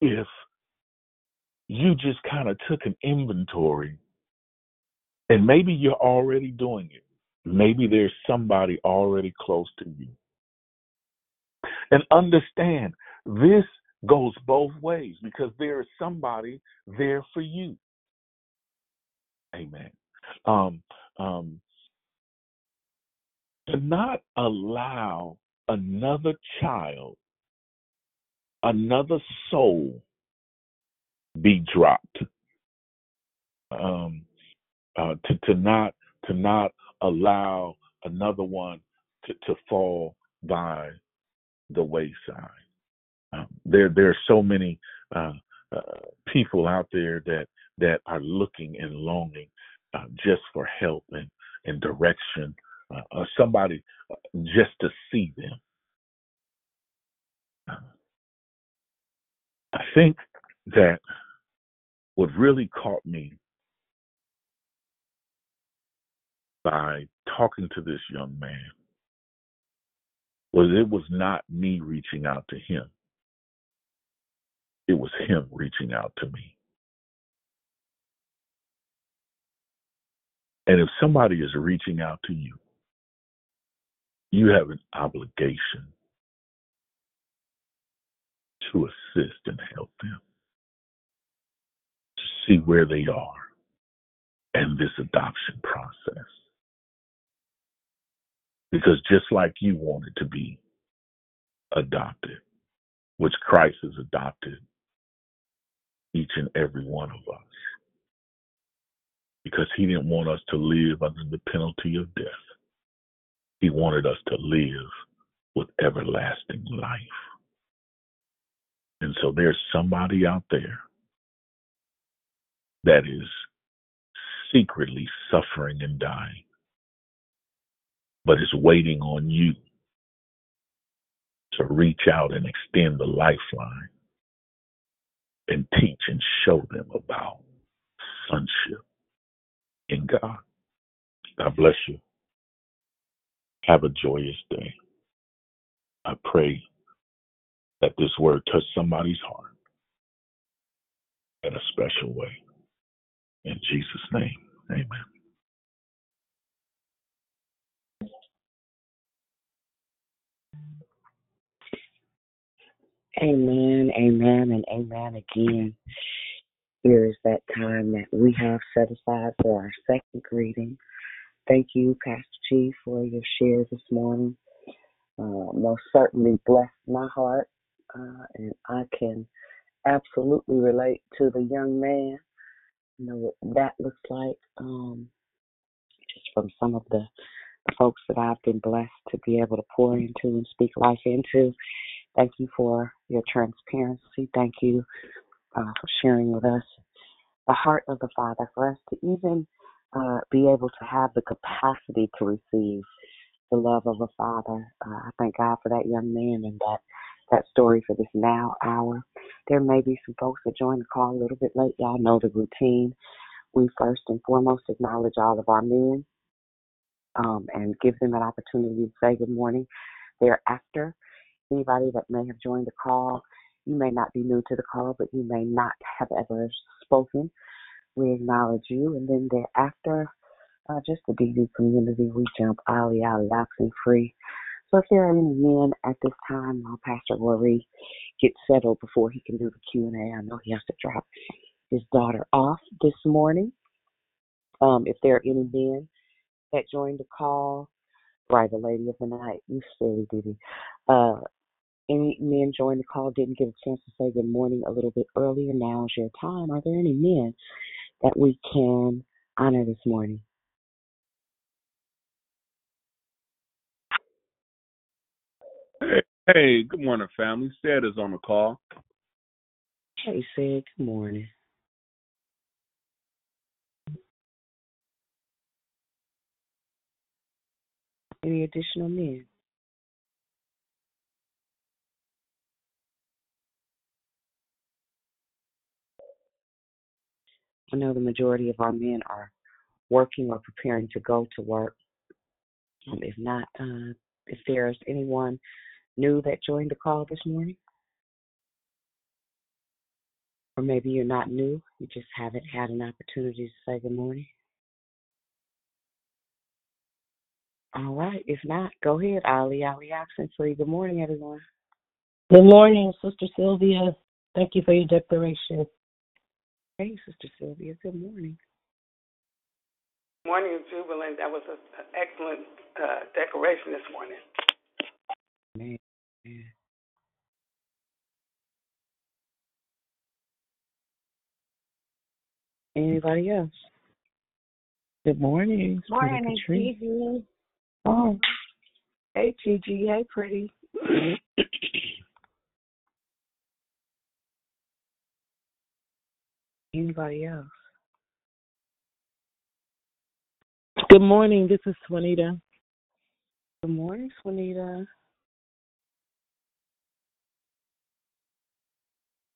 if you just kind of took an inventory and maybe you're already doing it. Maybe there's somebody already close to you. And understand this goes both ways because there is somebody there for you. Amen. Um, um, to not allow another child, another soul be dropped. Um, uh, to to not to not allow another one to, to fall by the wayside. Um, there there are so many uh, uh, people out there that that are looking and longing uh, just for help and and direction, uh, or somebody uh, just to see them. Uh, I think that what really caught me by talking to this young man was it was not me reaching out to him. It was him reaching out to me. And if somebody is reaching out to you, you have an obligation to assist and help them to see where they are in this adoption process. Because just like you wanted to be adopted, which Christ has adopted each and every one of us, because he didn't want us to live under the penalty of death. He wanted us to live with everlasting life. And so there's somebody out there that is secretly suffering and dying, but is waiting on you to reach out and extend the lifeline and teach and show them about sonship in God. God bless you. Have a joyous day. I pray that this word touch somebody's heart in a special way. In Jesus' name, amen. Amen, amen, and amen again. Here is that time that we have set aside for our second greeting. Thank you, Pastor G, for your share this morning. Uh, most certainly blessed my heart, uh, and I can absolutely relate to the young man you know what that looks like. Um, just from some of the folks that I've been blessed to be able to pour into and speak life into. Thank you for your transparency. Thank you uh, for sharing with us the heart of the Father, for us to even uh, be able to have the capacity to receive the love of a father. Uh, I thank God for that young man and that that story for this now hour. There may be some folks that join the call a little bit late. Y'all know the routine. We first and foremost acknowledge all of our men um, and give them an opportunity to say good morning. Thereafter, anybody that may have joined the call, you may not be new to the call, but you may not have ever spoken. We acknowledge you. And then thereafter, uh, just the DD community, we jump alley, alley, oxen free. So if there are any men at this time, while Pastor Rory gets settled before he can do the Q&A, I know he has to drop his daughter off this morning. Um, if there are any men that joined the call, right, the lady of the night, you silly Diddy. Uh, any men joined the call, didn't get a chance to say good morning a little bit earlier. Now's your time. Are there any men that we can honor this morning? Hey, hey, good morning, family. Sid is on the call. Hey, Sid, good morning. Any additional men? I know the majority of our men are working or preparing to go to work. Um, if not, uh, if there's anyone new that joined the call this morning, or maybe you're not new, you just haven't had an opportunity to say good morning. All right. If not, go ahead, Ali. Ali Oxen free. Good morning, everyone. Good morning, Sister Sylvia. Thank you for your declaration. Hey, Sister Sylvia. Good morning. Morning, Jubilant. That was an excellent uh, decoration this morning. Man. Anybody else? Good morning. It's Pretty Morning, Patrice. Gigi. Oh, hey, Gigi. Hey, pretty. Anybody else? Good morning. This is Swanita. Good morning, Swanita.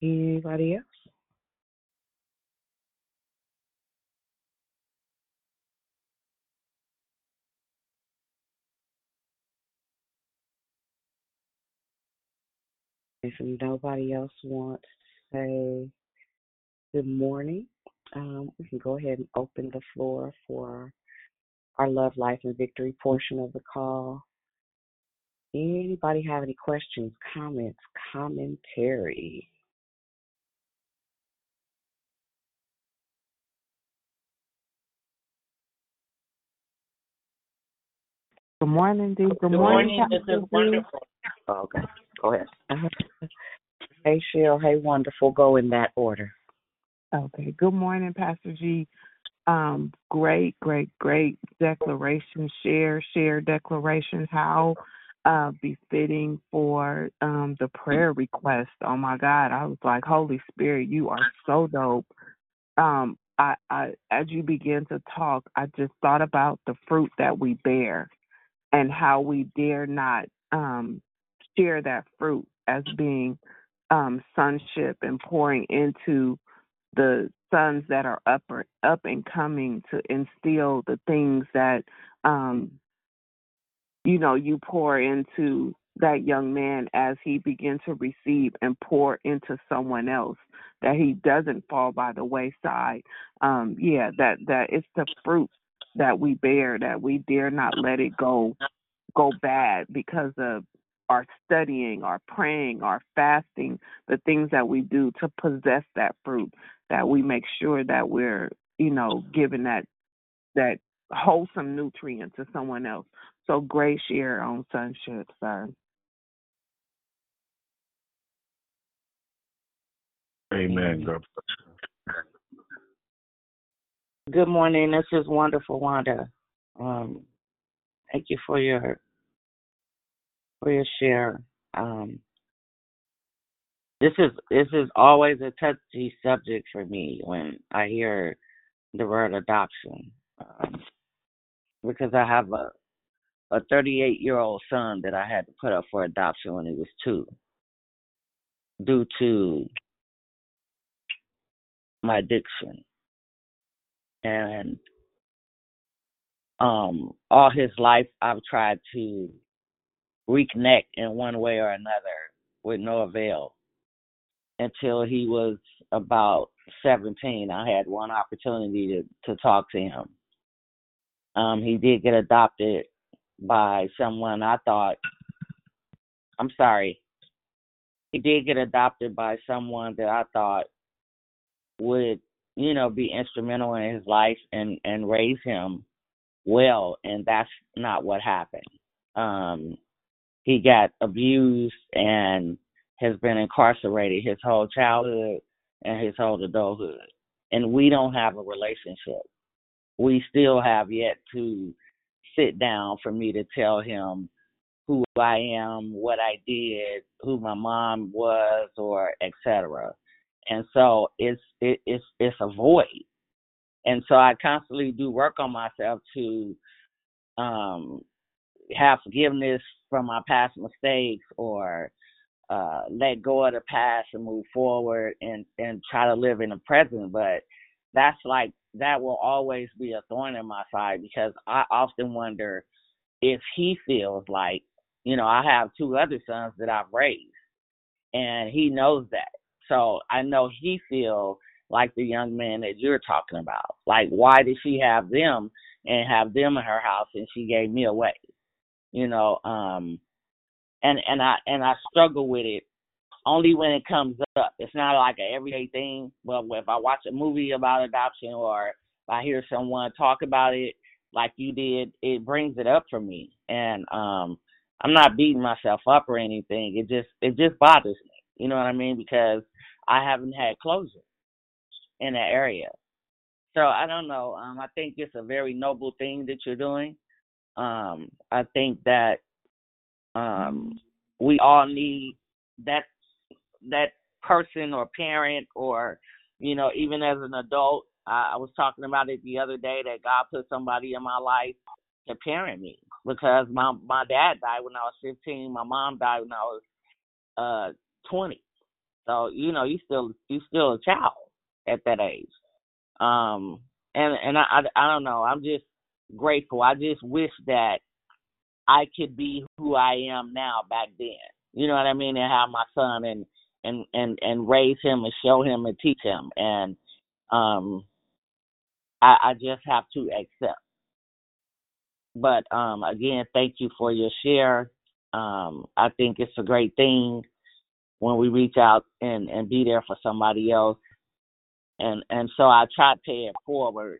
Anybody else? If nobody else wants to say good morning, um, we can go ahead and open the floor for our love, life, and victory portion of the call. Anybody have any questions, comments, commentary? Good morning, Dee. Good, Good morning, morning. This is wonderful. Oh, okay, go ahead. Hey, Cheryl. Hey, wonderful. Go in that order. Okay. Good morning, Pastor G. Um, great, great, great declaration. Share, share declaration. How uh, befitting for um, the prayer request. Oh my God, I was like, Holy Spirit, you are so dope. Um, I, I, as you begin to talk, I just thought about the fruit that we bear and how we dare not um, share that fruit as being um, sonship and pouring into the sons that are up or, up and coming to instill the things that um, you know you pour into that young man as he begins to receive and pour into someone else that he doesn't fall by the wayside. Um yeah that that it's the fruit that we bear that we dare not let it go go bad because of our studying, our praying, our fasting, the things that we do to possess that fruit, that we make sure that we're, you know, giving that that wholesome nutrient to someone else. So great share on sonship, sir. Amen. God Good morning. This is wonderful, Wanda. Um, thank you for your for your share. Um, this is this is always a touchy subject for me when I hear the word adoption, um, because I have a a 38 year old son that I had to put up for adoption when he was two, due to my addiction, and um, all his life I've tried to reconnect in one way or another with no avail until he was about 17. I had one opportunity to, to talk to him. Um, he did get adopted by someone I thought, I'm sorry, he did get adopted by someone that I thought would, you know, be instrumental in his life and, and raise him well. And that's not what happened. Um, he got abused and has been incarcerated his whole childhood and his whole adulthood. And we don't have a relationship. We still have yet to sit down for me to tell him who I am, what I did, who my mom was, or etc. And so it's it, it's it's a void. And so I constantly do work on myself to um have forgiveness from my past mistakes or uh let go of the past and move forward and and try to live in the present. But that's like that will always be a thorn in my side because I often wonder if he feels like you know I have two other sons that I've raised and he knows that. So I know he feels like the young man that you're talking about. Like why did she have them and have them in her house and she gave me away? You know um and and i and i struggle with it only when it comes up. It's not like an everyday thing. But if i watch a movie about adoption or if i hear someone talk about it like you did it brings it up for me. And um i'm not beating myself up or anything. It just it just bothers me. You know what i mean? Because i haven't had closure in that area. So i don't know. Um i think it's a very noble thing that you're doing. Um, I think that um, we all need that that person or parent or you know even as an adult. I, I was talking about it the other day that God put somebody in my life to parent me because my my dad died when I was 15. My mom died when I was uh 20. So you know you still you still a child at that age. Um, and and I I, I don't know. I'm just grateful. I just wish that I could be who I am now back then. You know what I mean? And have my son and and and and raise him and show him and teach him. And um, I, I just have to accept. But um, again, thank you for your share. Um, I think it's a great thing when we reach out and and be there for somebody else. And and so I try to pay it forward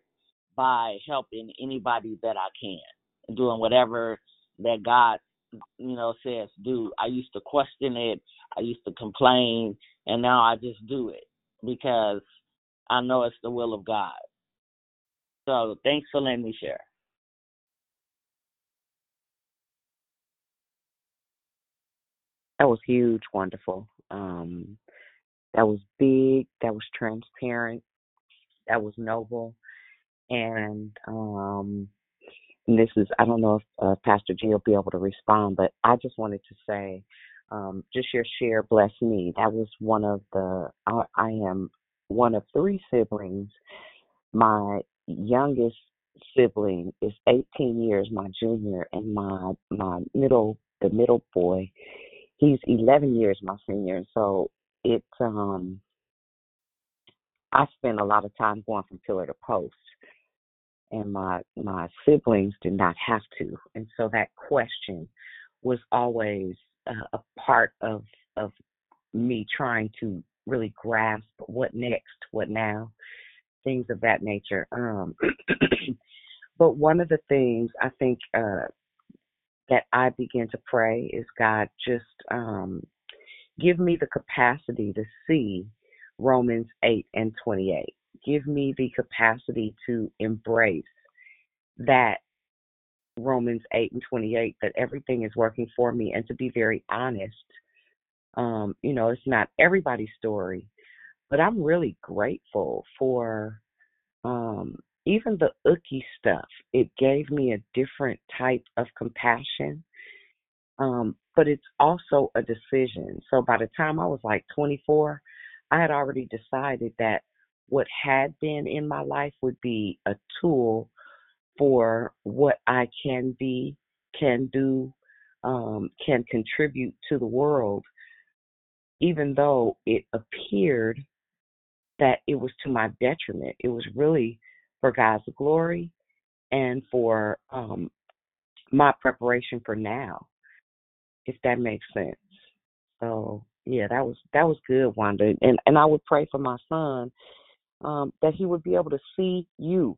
by helping anybody that I can, doing whatever that God, you know, says do. I used to question it, I used to complain, and now I just do it because I know it's the will of God. So thanks for letting me share. That was huge, wonderful. Um, that was big. That was transparent. That was noble. And um, and this is I don't know if uh, Pastor G will be able to respond, but I just wanted to say, um, just your share blessed me. That was one of the I, I am one of three siblings. My youngest sibling is 18 years my junior, and my my middle the middle boy, he's 11 years my senior. So it's um I spend a lot of time going from pillar to post and my my siblings did not have to. And so that question was always uh, a part of of me trying to really grasp what next what now things of that nature. Um but one of the things i think uh that i begin to pray is god just um give me the capacity to see romans 8 and 28 give me the capacity to embrace that Romans 8 and 28 that everything is working for me and to be very honest um you know it's not everybody's story but I'm really grateful for um even the ookie stuff. It gave me a different type of compassion um but it's also a decision. So by the time I was like 24 I had already decided that what had been in my life would be a tool for what I can be, can do, um, can contribute to the world, even though it appeared that it was to my detriment. It was really for God's glory and for um, my preparation for now, if that makes sense. So yeah, that was that was good, Wanda. And and I would pray for my son um, that he would be able to see you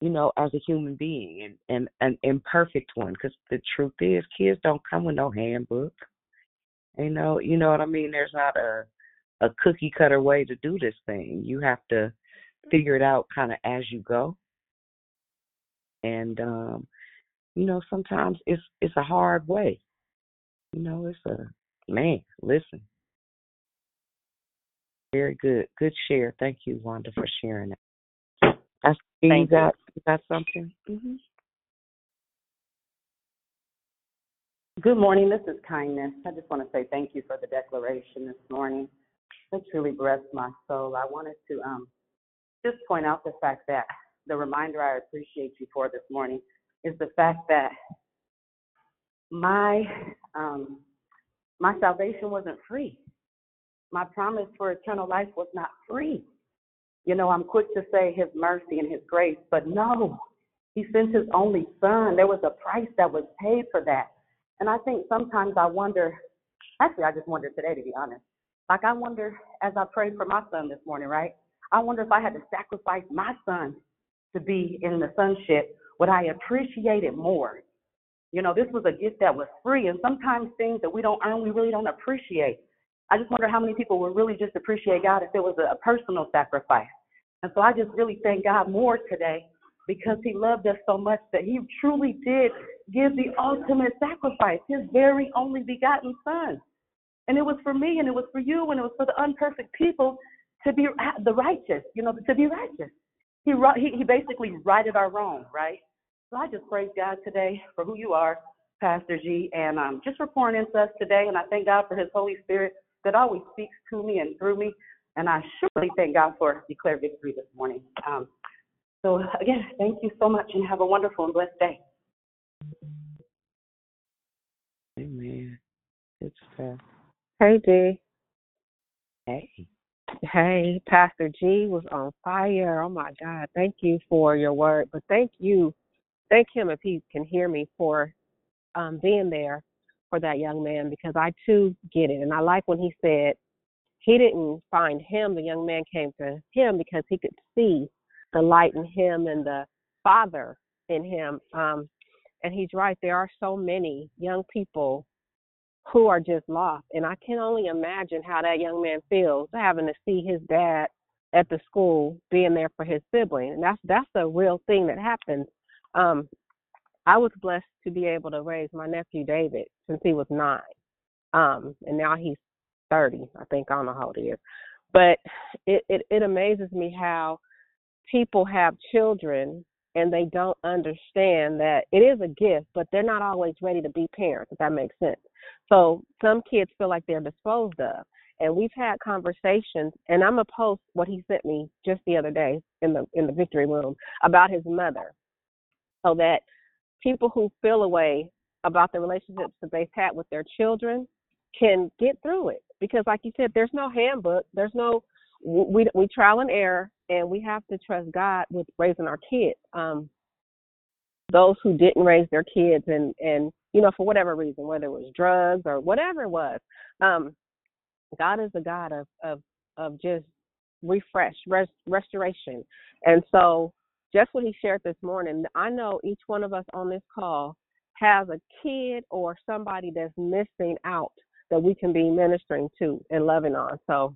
you know, as a human being and, and an imperfect one. Because the truth is, kids don't come with no handbook. You know, you know what I mean. There's not a a cookie cutter way to do this thing. You have to figure it out kind of as you go. And um, you know, sometimes it's it's a hard way. You know, it's a man. Listen, very good, good share. Thank you, Wanda, for sharing that. That's you Thank you. got you got something. hmm Good morning. This is kindness. I just want to say thank you for the declaration this morning. It truly blessed my soul. I wanted to um, just point out the fact that the reminder I appreciate you for this morning is the fact that my um, my salvation wasn't free. My promise for eternal life was not free. You know, I'm quick to say His mercy and His grace, but no, He sent His only Son. There was a price that was paid for that. And I think sometimes I wonder, actually, I just wondered today, to be honest. Like, I wonder, as I prayed for my son this morning, right? I wonder if I had to sacrifice my son to be in the sonship, would I appreciate it more? You know, this was a gift that was free, and sometimes things that we don't earn, we really don't appreciate. I just wonder how many people would really just appreciate God if it was a, a personal sacrifice. And so I just really thank God more today because He loved us so much that He truly did give the ultimate sacrifice, His very only begotten Son. And it was for me, and it was for you, and it was for the unperfect people to be the righteous, you know, to be righteous. He, he, he basically righted our wrong, right? So I just praise God today for who you are, Pastor G, and um, just for pouring into us today. And I thank God for His Holy Spirit that always speaks to me and through me. And I surely thank God for declare victory this morning. Um, so again, thank you so much, and have a wonderful and blessed day. Amen. Good stuff. Hey, D. Hey. Hey, Pastor G was on fire. Oh my God. Thank you for your word. But thank you, thank him if he can hear me for um, being there for that young man because I too get it. And I like when he said he didn't find him, the young man came to him because he could see the light in him and the father in him. Um, and he's right. There are so many young people who are just lost. And I can only imagine how that young man feels having to see his dad at the school being there for his sibling. And that's that's a real thing that happens. Um, I was blessed to be able to raise my nephew David since he was nine. Um, and now he's thirty, I think. I don't know how old he is. But it, it, it amazes me how people have children and they don't understand that it is a gift, but they're not always ready to be parents, if that makes sense. So some kids feel like they're disposed of. And we've had conversations and I'm gonna post what he sent me just the other day in the in the victory room about his mother. So that people who feel a way about the relationships that they've had with their children can get through it. Because like you said, there's no handbook, there's no we we trial and error and we have to trust God with raising our kids. Um those who didn't raise their kids and and you know for whatever reason whether it was drugs or whatever it was um god is a god of of of just refresh rest, restoration and so just what he shared this morning i know each one of us on this call has a kid or somebody that's missing out that we can be ministering to and loving on so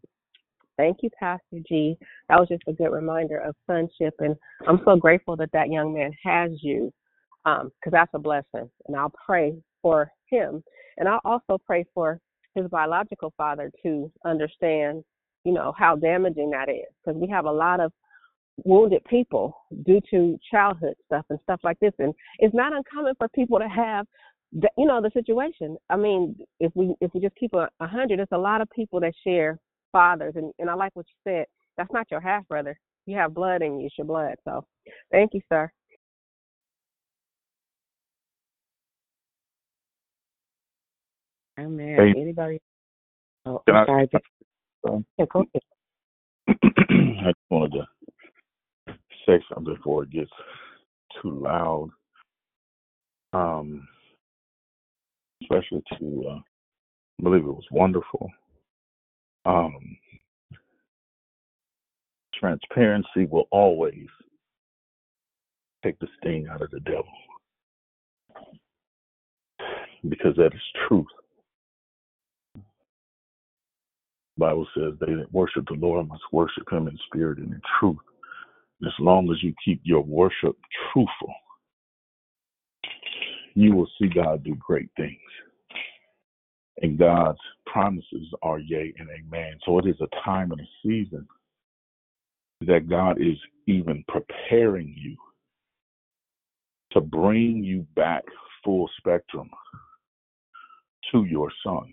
Thank you, Pastor G. That was just a good reminder of sonship, and I'm so grateful that that young man has you, um, because that's a blessing. And I'll pray for him, and I'll also pray for his biological father to understand, you know, how damaging that is, because we have a lot of wounded people due to childhood stuff and stuff like this, and it's not uncommon for people to have the, you know the situation. I mean, if we if we just keep a, a hundred, there's a lot of people that share fathers, and and I like what you said. That's not your half brother. You have blood in you. It's your blood. So, thank you, sir. Amen. Hey. Anybody? Oh, Can I'm I- sorry. Um, Yeah, go ahead. I just wanted to say something before it gets too loud. Um, especially to, uh, I believe it was wonderful. Um, transparency will always take the sting out of the devil because that is truth. Bible says they that worship the Lord must worship him in spirit and in truth. As long as you keep your worship truthful, you will see God do great things. And God's promises are yea and amen. So it is a time and a season that God is even preparing you to bring you back full spectrum to your son.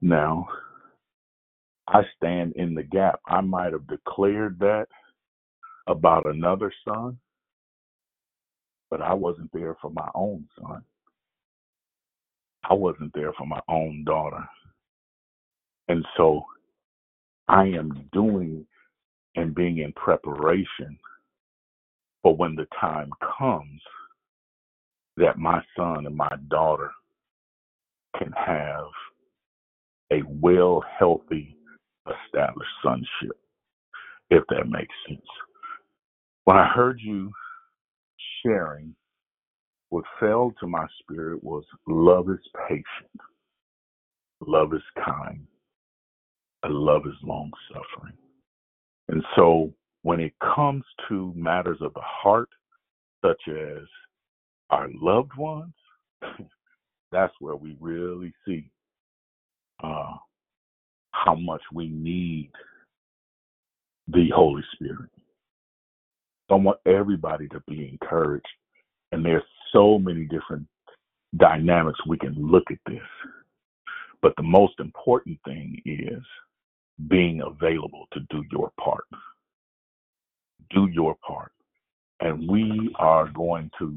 Now, I stand in the gap. I might have declared that about another son, but I wasn't there for my own son. I wasn't there for my own daughter. And so I am doing and being in preparation for when the time comes that my son and my daughter can have a well, healthy, established sonship, if that makes sense. When I heard you sharing, what fell to my spirit was love is patient, love is kind, and love is long suffering. And so when it comes to matters of the heart, such as our loved ones, that's where we really see uh, how much we need the Holy Spirit. I want everybody to be encouraged. And there's so many different dynamics we can look at this. But the most important thing is being available to do your part. Do your part. And we are going to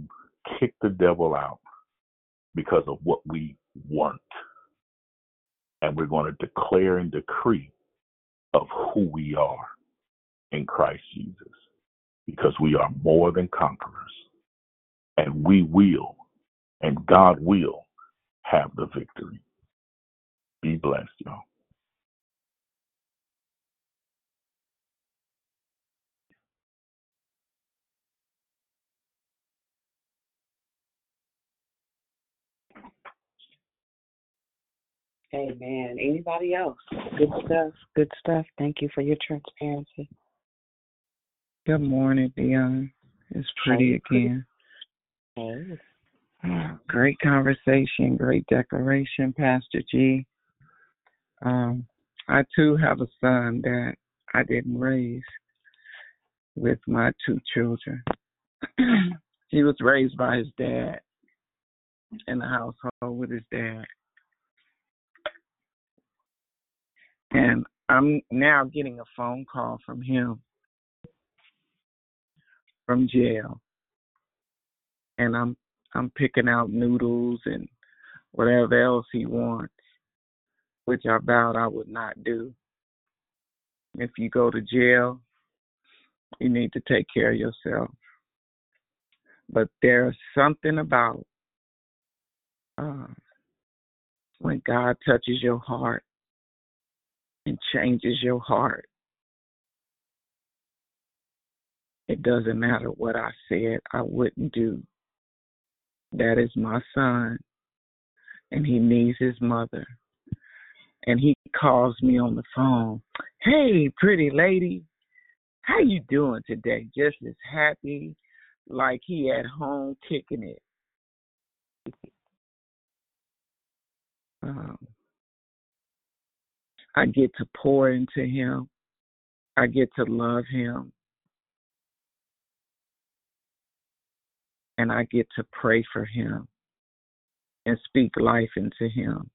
kick the devil out because of what we weren't. And we're going to declare and decree of who we are in Christ Jesus because we are more than conquerors. And we will, and God will have the victory. Be blessed, y'all. Amen. Anybody else? Good stuff. Good stuff. Thank you for your transparency. Good morning, Dion. It's pretty again. Hey. Oh, great conversation, great declaration, Pastor G. Um, I too have a son that I didn't raise with my two children. he was raised by his dad in the household with his dad. And I'm now getting a phone call from him from jail. And I'm I'm picking out noodles and whatever else he wants, which I vowed I would not do. If you go to jail, you need to take care of yourself. But there's something about uh, when God touches your heart and changes your heart. It doesn't matter what I said I wouldn't do. That is my son, and he needs his mother. and he calls me on the phone. Hey, pretty lady, how you doing today? Just as happy like he at home kicking it. Um, I get to pour into him. I get to love him. And I get to pray for him and speak life into him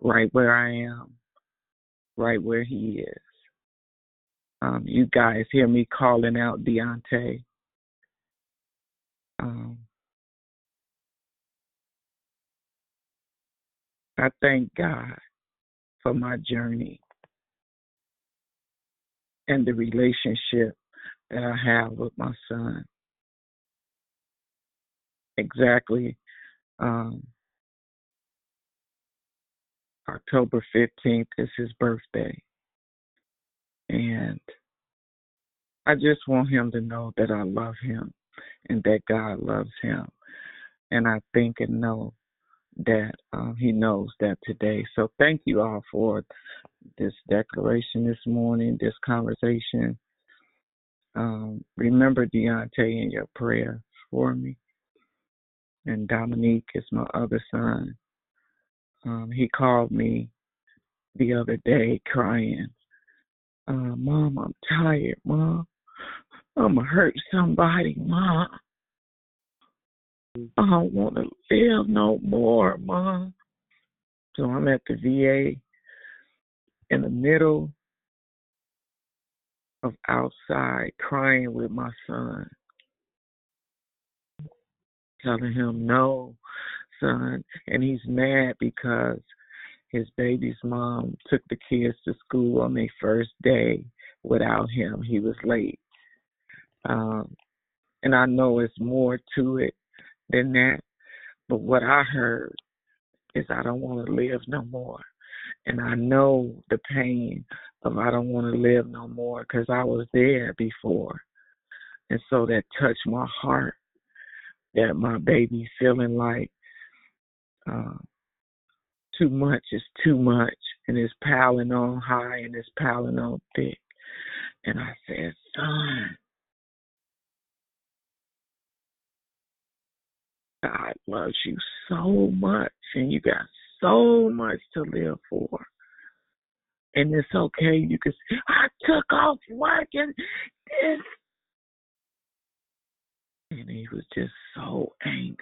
right where I am, right where he is. Um, you guys hear me calling out Deontay. Um, I thank God for my journey and the relationship that I have with my son. Exactly um, October 15th is his birthday. And I just want him to know that I love him and that God loves him. And I think and know that um, he knows that today. So thank you all for this declaration this morning, this conversation. Um, remember Deontay in your prayer for me. And Dominique is my other son. Um, he called me the other day crying, uh, Mom, I'm tired, Mom. I'm going to hurt somebody, Mom. I don't want to live no more, Mom. So I'm at the VA in the middle of outside crying with my son, telling him no, son. And he's mad because his baby's mom took the kids to school on their first day without him. He was late. Um, and I know it's more to it than that. But what I heard is I don't want to live no more. And I know the pain of I don't want to live no more because I was there before. And so that touched my heart that my baby feeling like uh, too much is too much and it's piling on high and it's piling on thick. And I said, son, God loves you so much and you got so much to live for. And it's okay. You can say, I took off work and this. And he was just so angry.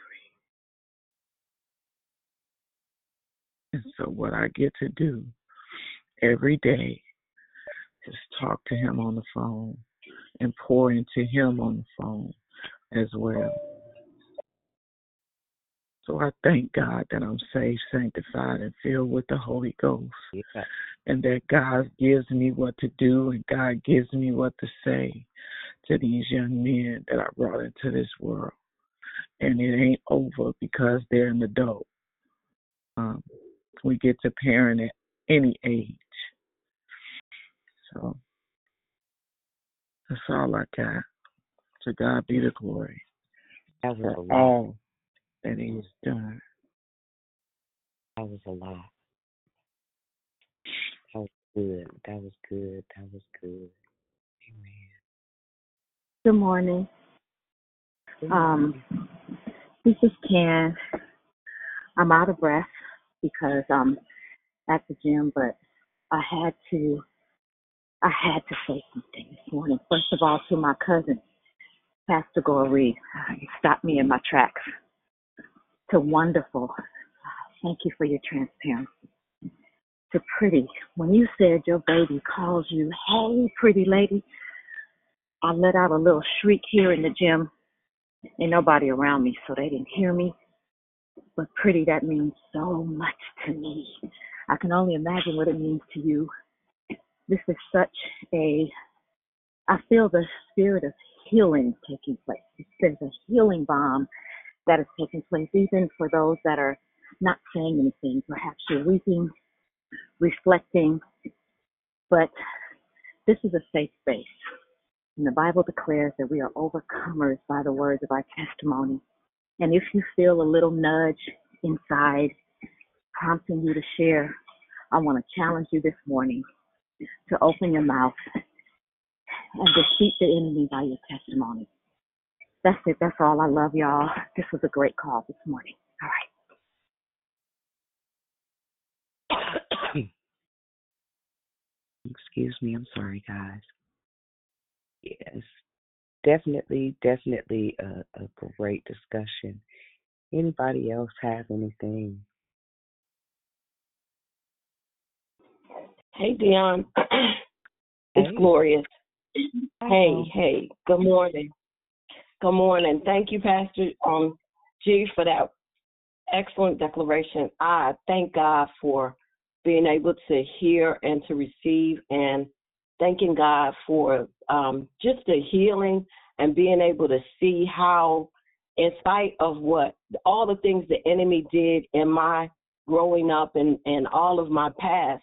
And so what I get to do every day is talk to him on the phone and pour into him on the phone as well. So I thank God that I'm saved, sanctified, and filled with the Holy Ghost. Yeah. And that God gives me what to do and God gives me what to say to these young men that I brought into this world. And it ain't over because they're an adult. Um, we get to parent at any age. So that's all I got. To God be the glory That for all that He's done. That was a lot. That was good. That was good. That was good. Amen. Good morning. Good Um, this is Ken. I'm out of breath because I'm at the gym, but I had to I had to say something this morning. First of all, to my cousin, Pastor Goree, you stopped me in my tracks. To wonderful, thank you for your transparency. To pretty, when you said your baby calls you, hey, pretty lady, I let out a little shriek here in the gym. Ain't nobody around me, so they didn't hear me. But pretty, that means so much to me. I can only imagine what it means to you. This is such a, I feel the spirit of healing taking place. There's a healing bomb that is taking place, even for those that are not saying anything. Perhaps you're weeping, reflecting, but this is a safe space. And the Bible declares that we are overcomers by the words of our testimony. And if you feel a little nudge inside prompting you to share, I want to challenge you this morning to open your mouth and defeat the enemy by your testimony. That's it. That's all. I love y'all. This was a great call this morning. All right. Excuse me. I'm sorry, guys. Yes, definitely, definitely a, a great discussion. Anybody else have anything? Hey, Dion. Hey. It's glorious. Hey, hey. Good morning. Good morning. Thank you, Pastor um, G, for that excellent declaration. I thank God for being able to hear and to receive, and thanking God for um, just the healing and being able to see how, in spite of what all the things the enemy did in my growing up and and all of my past,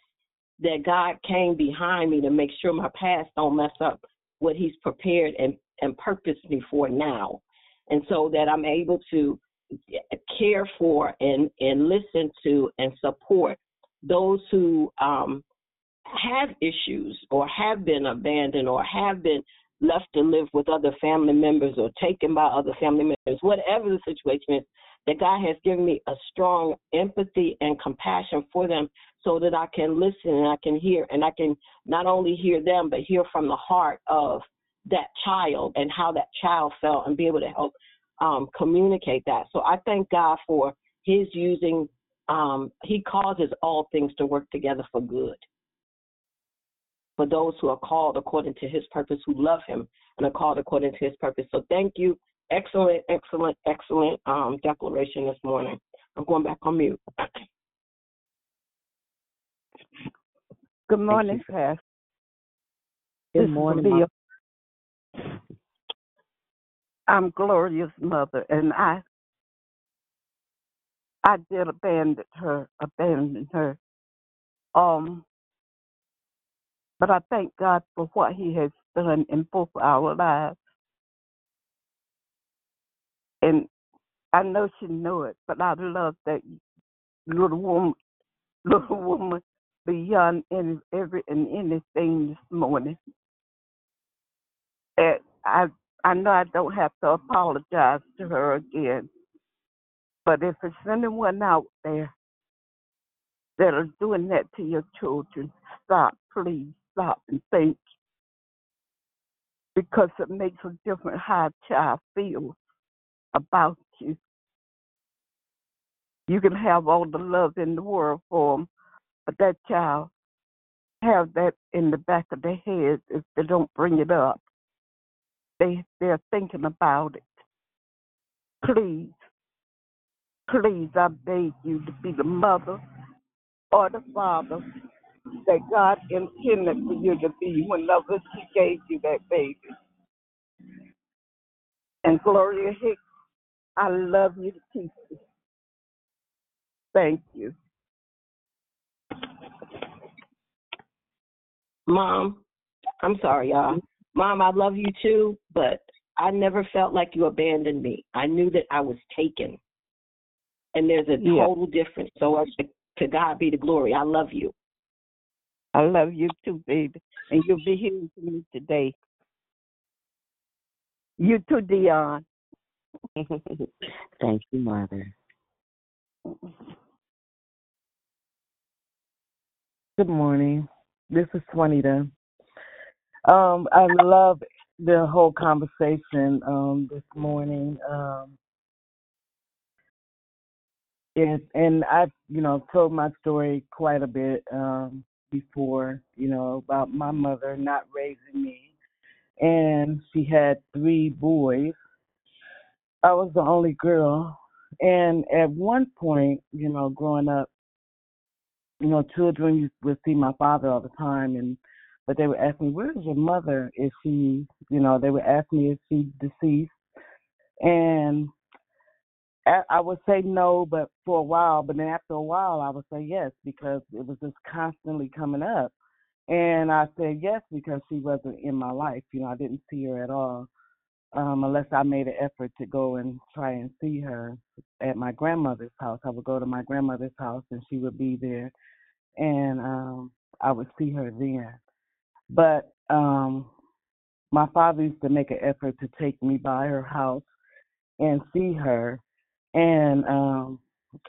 that God came behind me to make sure my past don't mess up what He's prepared and and purposed me for now, and so that I'm able to care for and and listen to and support those who um, have issues or have been abandoned or have been left to live with other family members or taken by other family members, whatever the situation is, that God has given me a strong empathy and compassion for them so that I can listen and I can hear and I can not only hear them but hear from the heart of that child and how that child felt and be able to help um, communicate that. So I thank God for his using um, he causes all things to work together for good for those who are called according to his purpose, who love him and are called according to his purpose. So thank you. Excellent, excellent, excellent um, declaration this morning. I'm going back on mute. Good morning, Pastor. Good This morning, Leah. Mom. I'm Gloria's mother, and I I did abandon her, abandon her. Um, but I thank God for what He has done in both our lives, and I know she knew it, but I love that little woman, little woman beyond any every and anything this morning. And I I know I don't have to apologize to her again, but if it's anyone out there that are doing that to your children, stop, please stop and think, because it makes a different how a child feels about you. You can have all the love in the world for them, but that child have that in the back of their head if they don't bring it up. They they're thinking about it. Please, please, I beg you to be the mother or the father that God intended for you to be when whenever He gave you that baby. And Gloria Hicks, I love you to pieces. Thank you. Mom, I'm sorry, y'all. Mom, I love you too, but I never felt like you abandoned me. I knew that I was taken. And there's a Yeah. total difference. So to, to God be the glory. I love you. I love you too, baby. And you'll be hearing from me today. You too, Dion. Thank you, Mother. Good morning. This is Juanita. Um, I love the whole conversation um, this morning. Um, it, and I've, you know, told my story quite a bit um, before, you know, about my mother not raising me. And she had three boys. I was the only girl. And at one point, you know, growing up, you know, children would see my father all the time, and but they would ask me, "Where's your mother? Is she, you know?" They would ask me, "Is she deceased?" And I would say no, but for a while. But then after a while, I would say yes because it was just constantly coming up. And I said yes because she wasn't in my life. You know, I didn't see her at all, um, unless I made an effort to go and try and see her at my grandmother's house. I would go to my grandmother's house, and she would be there and um I would see her then. But um my father used to make an effort to take me by her house and see her. And um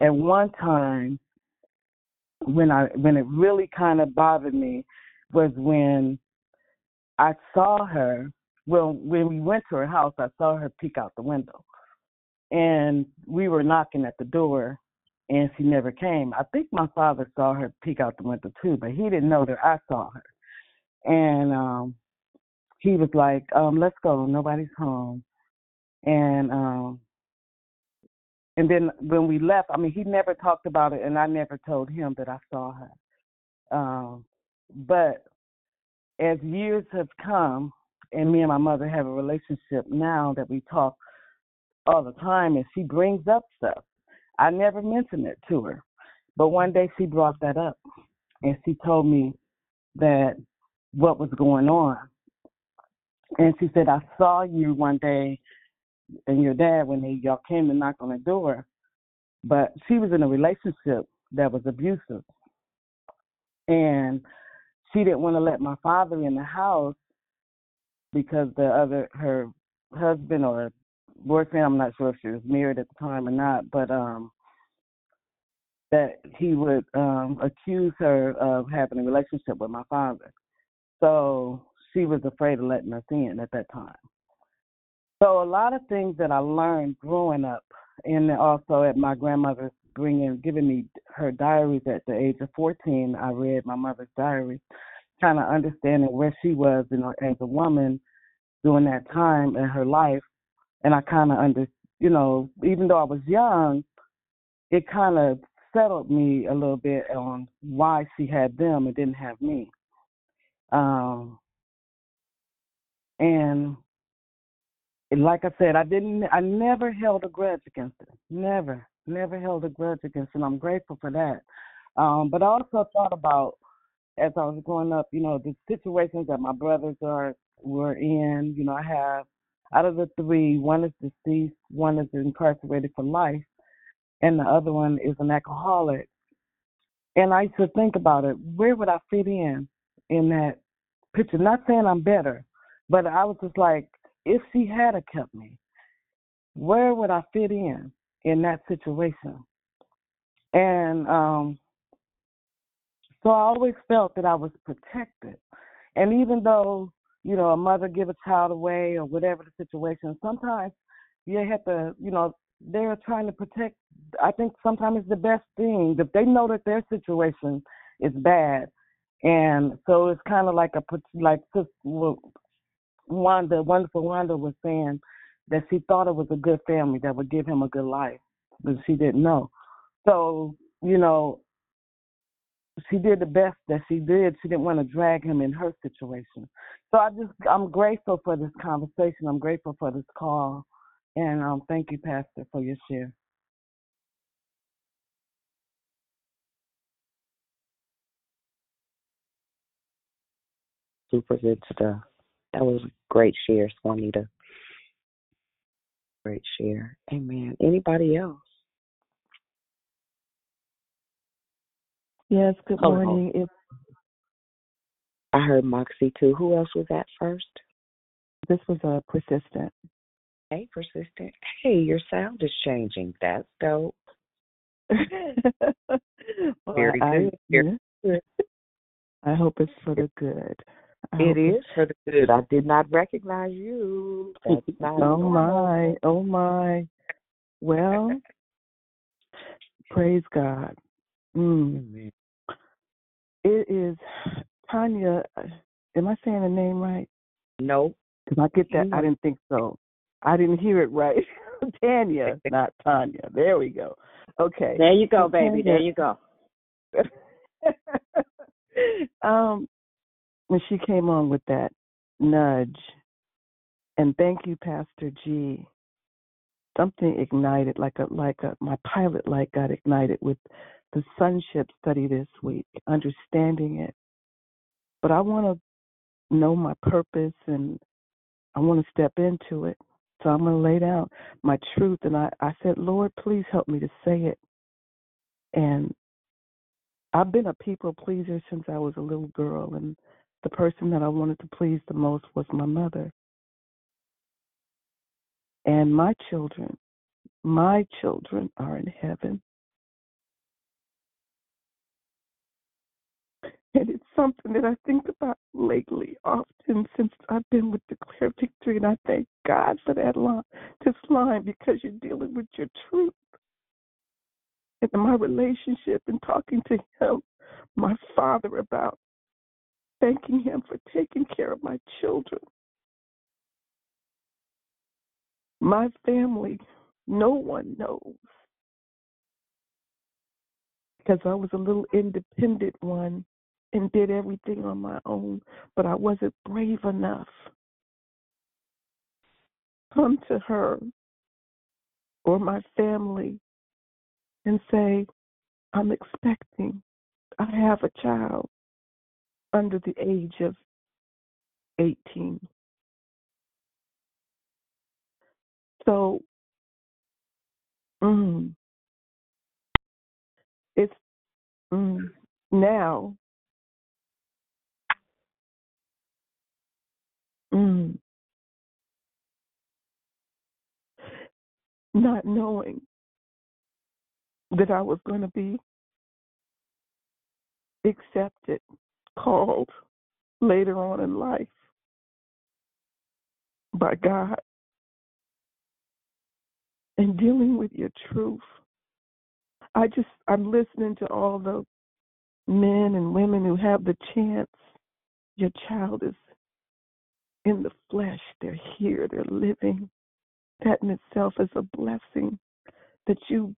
at one time when I when it really kind of bothered me was when I saw her. Well, when we went to her house, I saw her peek out the window, and we were knocking at the door, and she never came. I think my father saw her peek out the window too, but he didn't know that I saw her. And um he was like, um, "Let's go. Nobody's home." And um and then when we left, I mean, he never talked about it, and I never told him that I saw her. Um, but as years have come, and me and my mother have a relationship now that we talk all the time, and she brings up stuff. I never mentioned it to her, but one day she brought that up, and she told me that what was going on. And she said, I saw you one day and your dad when he y'all came to knock on the door, but she was in a relationship that was abusive. And she didn't want to let my father in the house because the other her husband or boyfriend, I'm not sure if she was married at the time or not, but um that he would um accuse her of having a relationship with my father. So she was afraid of letting us in at that time. So a lot of things that I learned growing up, and also at my grandmother's bringing, giving me her diaries at the age of 14, I read my mother's diary, kind of understanding where she was, you as a woman during that time in her life, and I kind of under, you know, even though I was young, it kind of settled me a little bit on why she had them and didn't have me. Um, and like I said, I didn't, I never held a grudge against her. Never, never held a grudge against. And I'm grateful for that. Um, but I also thought about as I was growing up, you know, the situations that my brothers are were in. You know, I have out of the three, one is deceased, one is incarcerated for life, and the other one is an alcoholic. And I used to think about it. Where would I fit in in that picture? Not saying I'm better, but I was just like, if she had a kept me, where would I fit in in that situation? And um so I always felt that I was protected. And even though, you know, a mother give a child away or whatever the situation, sometimes you have to, you know, they're trying to protect I think sometimes it's the best thing. If they know that their situation is bad and so it's kind of like a like Wanda, wonderful Wanda was saying that she thought it was a good family that would give him a good life, but she didn't know. So, you know, she did the best that she did. She didn't want to drag him in her situation. So I just I'm grateful for this conversation. I'm grateful for this call. And um thank you, Pastor, for your share. Super good stuff. That was a great share, Swanita. Great share. Amen. Anybody else? Yes, good Hello. morning. If I heard Moxie too. Who else was that first? this was a persistent. Hey, persistent. Hey, your sound is changing. That's dope. well, Very good. Very good. I hope it's for the good. I It is it's- for the good. I did not recognize you. That's not oh normal. my, oh my. Well, praise God. Mm. It is Tanya. Am I saying the name right? Nope. Because I get that. I didn't think so. I didn't hear it right. Tanya, not Tanya. There we go. Okay. There you go, baby. Tanya- There you go. um, when she came on with that nudge, and thank you, Pastor G. Something ignited, like a like a my pilot light got ignited with the sonship study this week, understanding it. But I want to know my purpose, and I want to step into it. So I'm going to lay down my truth, and I I said, Lord, please help me to say it, and I've been a people pleaser since I was a little girl, and the person that I wanted to please the most was my mother. And my children, my children are in heaven. And it's something that I think about lately often since I've been with Declare Victory, and I thank God for that line, this line, because you're dealing with your truth. And my relationship and talking to him, my father, about thanking him for taking care of my children. My family, no one knows. Because I was a little independent one and did everything on my own, but I wasn't brave enough. Come to her or my family and say, I'm expecting. I have a child under the age of 18. So, mm, it's mm, now, mm, not knowing that I was going to be accepted, called later on in life by God, and dealing with your truth. I just, I'm listening to all the men and women who have the chance. Your child is in the flesh, they're here, they're living. That in itself is a blessing that you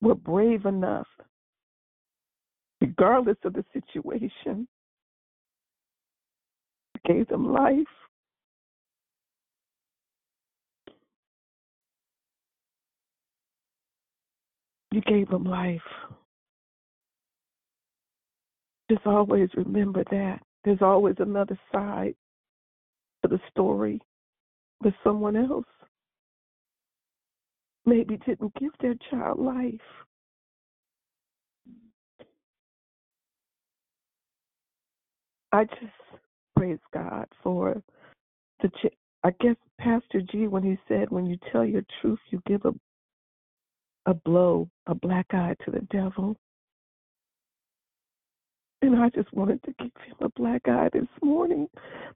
were brave enough, regardless of the situation, You gave them life. You gave them life. Just always remember that. There's always another side to the story with someone else maybe didn't give their child life. I just praise God for the. Ch- I guess Pastor G when he said, "When you tell your truth, you give a a blow, a black eye to the devil." And I just wanted to give him a black eye this morning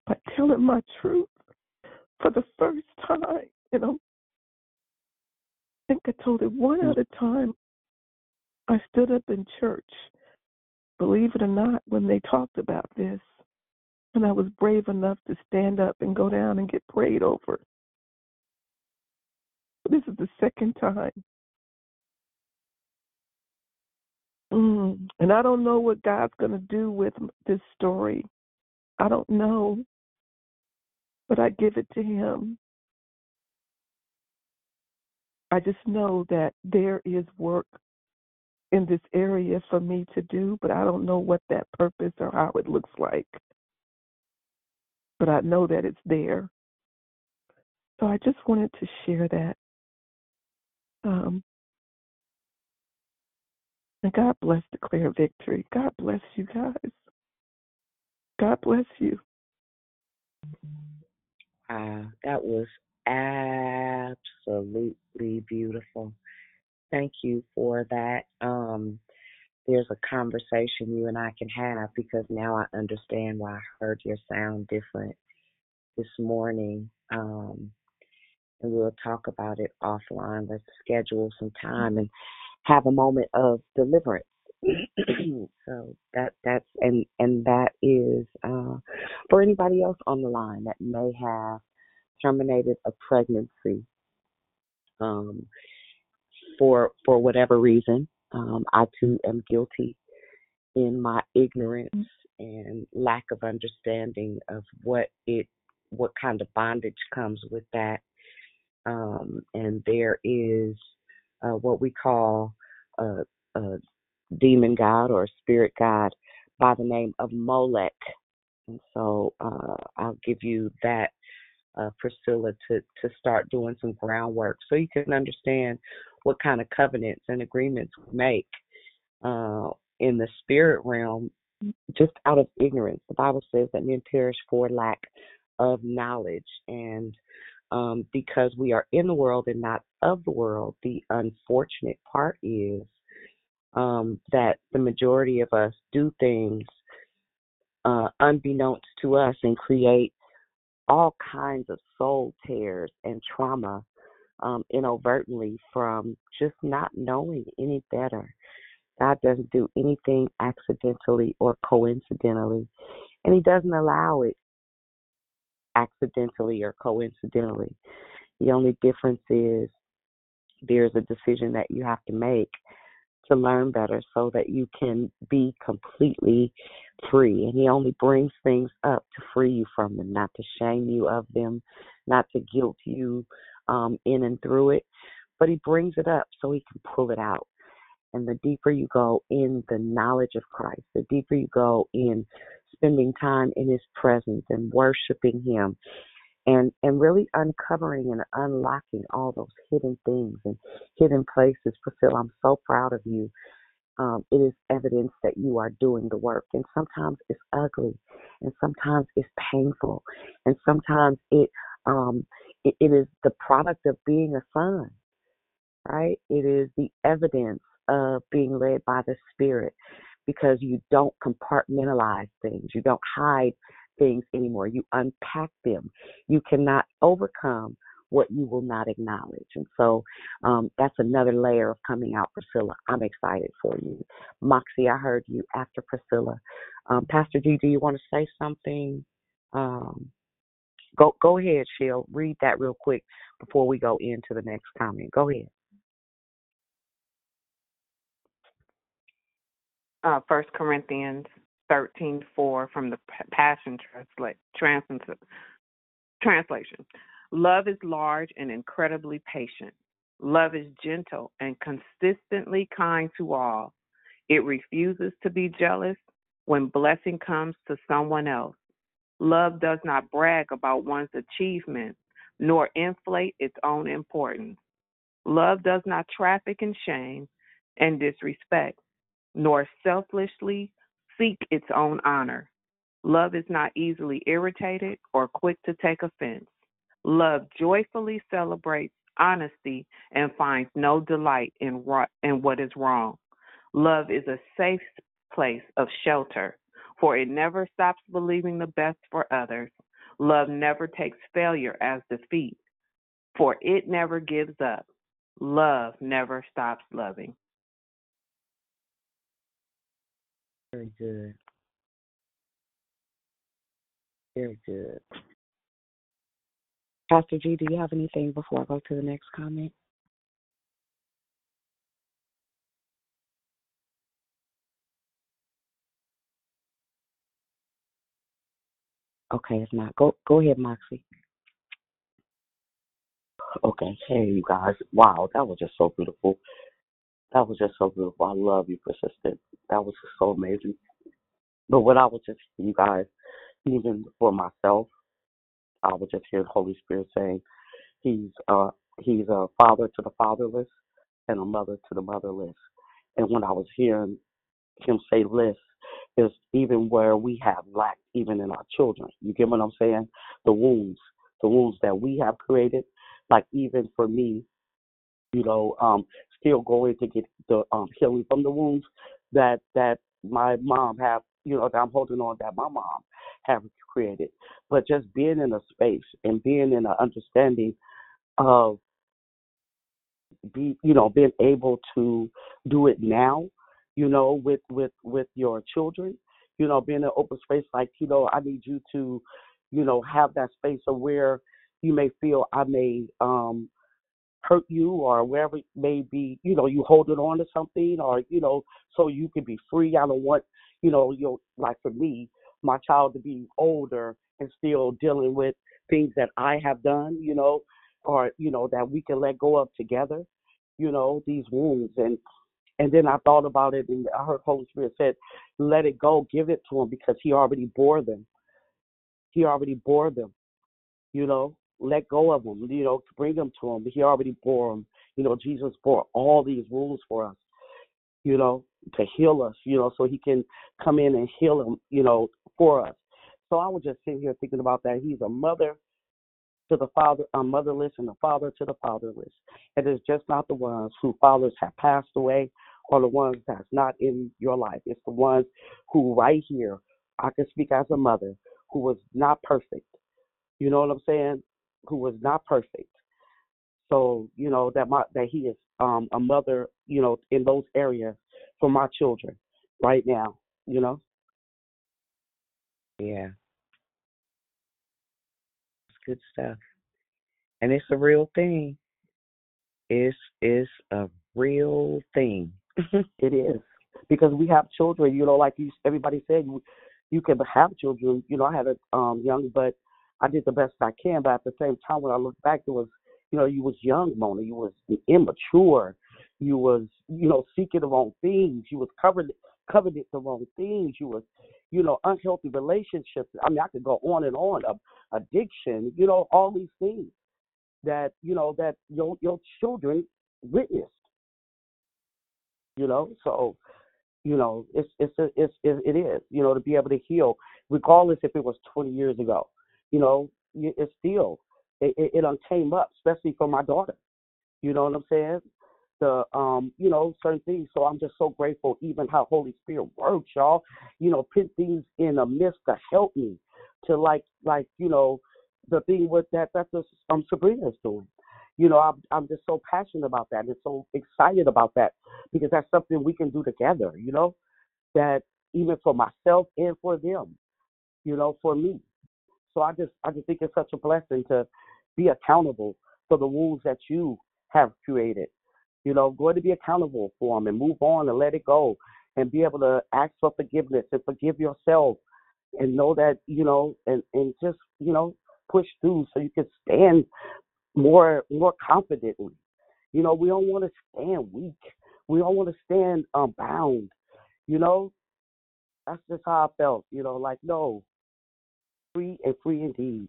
by telling my truth for the first time. And I'm, I think I told it one mm. other time. I stood up in church, believe it or not, when they talked about this. And I was brave enough to stand up and go down and get prayed over. This is the second time. Mm. And I don't know what God's going to do with this story. I don't know. But I give it to Him. I just know that there is work in this area for me to do, but I don't know what that purpose or how it looks like. But I know that it's there. So I just wanted to share that. Um, and God bless Declare Victory. God bless you guys. God bless you. Wow, that was absolutely beautiful. Thank you for that. Um, there's a conversation you and I can have because now I understand why I heard your sound different this morning. Um, and we'll talk about it offline. Let's schedule some time and have a moment of deliverance. so that that's and and that is uh, for anybody else on the line that may have terminated a pregnancy um, for for whatever reason. Um, I too am guilty in my ignorance and lack of understanding of what it what kind of bondage comes with that. Um, and there is uh, what we call a, a demon god or a spirit god by the name of Molech. And so uh, I'll give you that, uh, Priscilla, to, to start doing some groundwork so you can understand what kind of covenants and agreements we make uh, in the spirit realm just out of ignorance. The Bible says that men perish for lack of knowledge. And um, because we are in the world and not of the world, the unfortunate part is um, that the majority of us do things uh, unbeknownst to us and create all kinds of soul tears and trauma um, inadvertently from just not knowing any better. God doesn't do anything accidentally or coincidentally, and He doesn't allow it accidentally or coincidentally. The only difference is there's a decision that you have to make to learn better so that you can be completely free. And He only brings things up to free you from them, not to shame you of them, not to guilt you um, in and through it, but He brings it up so He can pull it out. And the deeper you go in the knowledge of Christ, the deeper you go in spending time in His presence and worshiping Him and and really uncovering and unlocking all those hidden things and hidden places. Priscilla, I'm so proud of you. Um, it is evidence that you are doing the work, and sometimes it's ugly, and sometimes it's painful, and sometimes it um, it, it is the product of being a son, right? It is the evidence of being led by the Spirit because you don't compartmentalize things, you don't hide things anymore. You unpack them. You cannot overcome what you will not acknowledge. And so um, that's another layer of coming out, Priscilla. I'm excited for you. Moxie, I heard you after Priscilla. Um, Pastor D, do you want to say something? Um, go go ahead, Sheil. Read that real quick before we go into the next comment. Go ahead. Uh, First Corinthians thirteen four from the Passion Translation. Translation. Love is large and incredibly patient. Love is gentle and consistently kind to all. It refuses to be jealous when blessing comes to someone else. Love does not brag about one's achievements nor inflate its own importance. Love does not traffic in shame and disrespect, nor selfishly seek its own honor. Love is not easily irritated or quick to take offense. Love joyfully celebrates honesty and finds no delight in, in what is wrong. Love is a safe place of shelter, for it never stops believing the best for others. Love never takes failure as defeat, for it never gives up. Love never stops loving. Very good. Very good. Pastor G, do you have anything before I go to the next comment? Okay, if not, go go ahead, Moxie. Okay, hey you guys. Wow, that was just so beautiful. That was just so beautiful. I love you, persistent. That was just so amazing. But what I was just you guys, even for myself, I was just hearing the Holy Spirit saying, He's uh He's a father to the fatherless and a mother to the motherless. And when I was hearing him say less, is even where we have lacked even in our children. You get what I'm saying? The wounds, the wounds that we have created. Like even for me, you know, um, still going to get the um, healing from the wounds that that my mom have, you know, that I'm holding on that my mom have created. But just being in a space and being in an understanding of be you know being able to do it now you know with with with your children you know being in an open space like you know i need you to you know have that space of where you may feel i may um hurt you or wherever it may be, you know, you holding on to something or, you know, so you can be free. I don't want, you know, you like for me, my child to be older and still dealing with things that I have done, you know, or, you know, that we can let go of together, you know, these wounds and and then I thought about it and I heard Holy Spirit said, Let it go, give it to him because he already bore them. He already bore them. You know, let go of them, you know, to bring them to him. He already bore them. You know, Jesus bore all these wounds for us. You know, to heal us, you know, so he can come in and heal them, you know, for us. So I was just sitting here thinking about that. He's a mother to the father, a motherless, and the father to the fatherless. It is just not the ones whose fathers have passed away or the ones that's not in your life. It's the ones who right here, I can speak as a mother, who was not perfect. You know what I'm saying? Who was not perfect. So, you know, that my that he is um a mother, you know, in those areas for my children right now, you know? Yeah, good stuff. And it's a real thing. It's it's a real thing. it is because we have children. You know, like you, everybody said, you you can have children. You know, I had a um young, but I did the best I can. But at the same time, when I look back, it was, you know, you was young, Mona. You was immature. You was, you know, seeking the wrong things. You was covered coveted the wrong things. You was, you know, unhealthy relationships. I mean, I could go on and on. addiction. You know, all these things that you know that your your children witnessed. You know, so you know it's it's a, it's it, is you know to be able to heal regardless if it was 20 years ago. You know, it's still it it, it came up, especially for my daughter. You know what I'm saying? The um, you know, certain things. So I'm just so grateful, even how Holy Spirit works, y'all. You know, put things in a midst to help me to like like you know the thing with that that's just um Sabrina's doing. You know, I'm I'm just so passionate about that and so excited about that because that's something we can do together, you know, that even for myself and for them, you know, for me. So I just I just think it's such a blessing to be accountable for the wounds that you have created. You know, going to be accountable for them and move on and let it go and be able to ask for forgiveness and forgive yourself and know that, you know, and, and just, you know, push through so you can stand more more confidently. You know, we don't want to stand weak. We don't want to stand um, bound. You know, that's just how I felt. You know, like no, free and free indeed.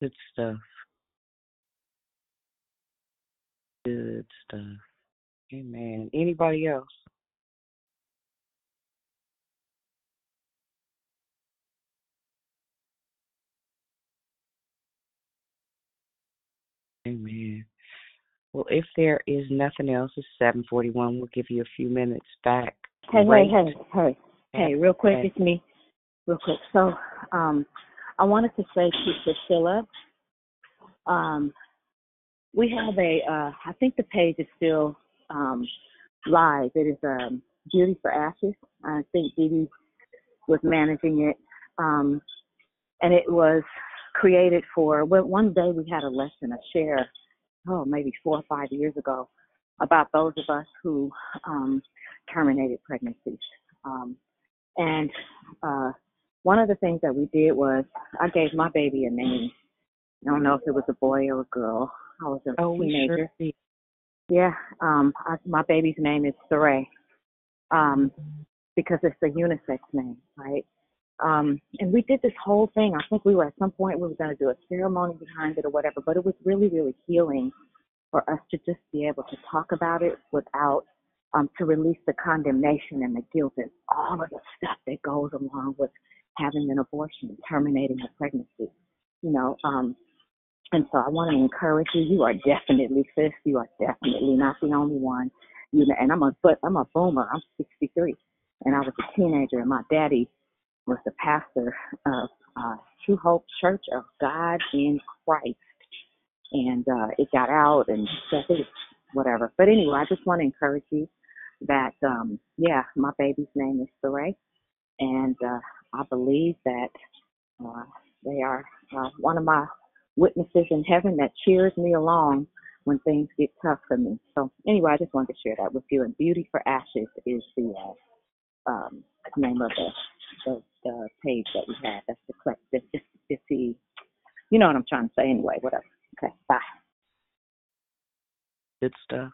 Good stuff. Good stuff. Amen. Anybody else? Amen. Well, if there is nothing else, it's seven forty-one. We'll give you a few minutes back. Hey, Great. hey, hey, hey, hey, real quick, Okay. it's me. Real quick. So, um, I wanted to say to Priscilla, um, we have a, uh, I think the page is still um, live. It is um, Beauty for Ashes. I think Dee was managing it. Um, and it was created for, well, one day we had a lesson, a share, oh, maybe four or five years ago, about those of us who um, terminated pregnancies. Um, and uh, one of the things that we did was I gave my baby a name. I don't know if it was a boy or a girl. I was a Oh, we teenager. sure. Yeah, um, I, my baby's name is Saray, um, because it's a unisex name, right? Um, and we did this whole thing. I think we were at some point we were going to do a ceremony behind it or whatever, but it was really, really healing for us to just be able to talk about it without um, to release the condemnation and the guilt and all of the stuff that goes along with having an abortion terminating a pregnancy. You know, um, and so I want to encourage you. You are definitely sis. You are definitely not the only one. You know, and I'm a but I'm a boomer. I'm 63, and I was a teenager, and my daddy was the pastor of uh, True Hope Church of God in Christ, and uh, it got out and it, whatever. But anyway, I just want to encourage you that um, yeah, my baby's name is Saray, and uh, I believe that uh, they are uh, one of my witnesses in heaven that cheers me along when things get tough for me. So anyway, I just wanted to share that with you. And Beauty for Ashes is the uh, um, name of the, the the page that we have. That's the clip. It's, it's, it's the you know what I'm trying to say anyway. Whatever. Okay. Bye. Good stuff.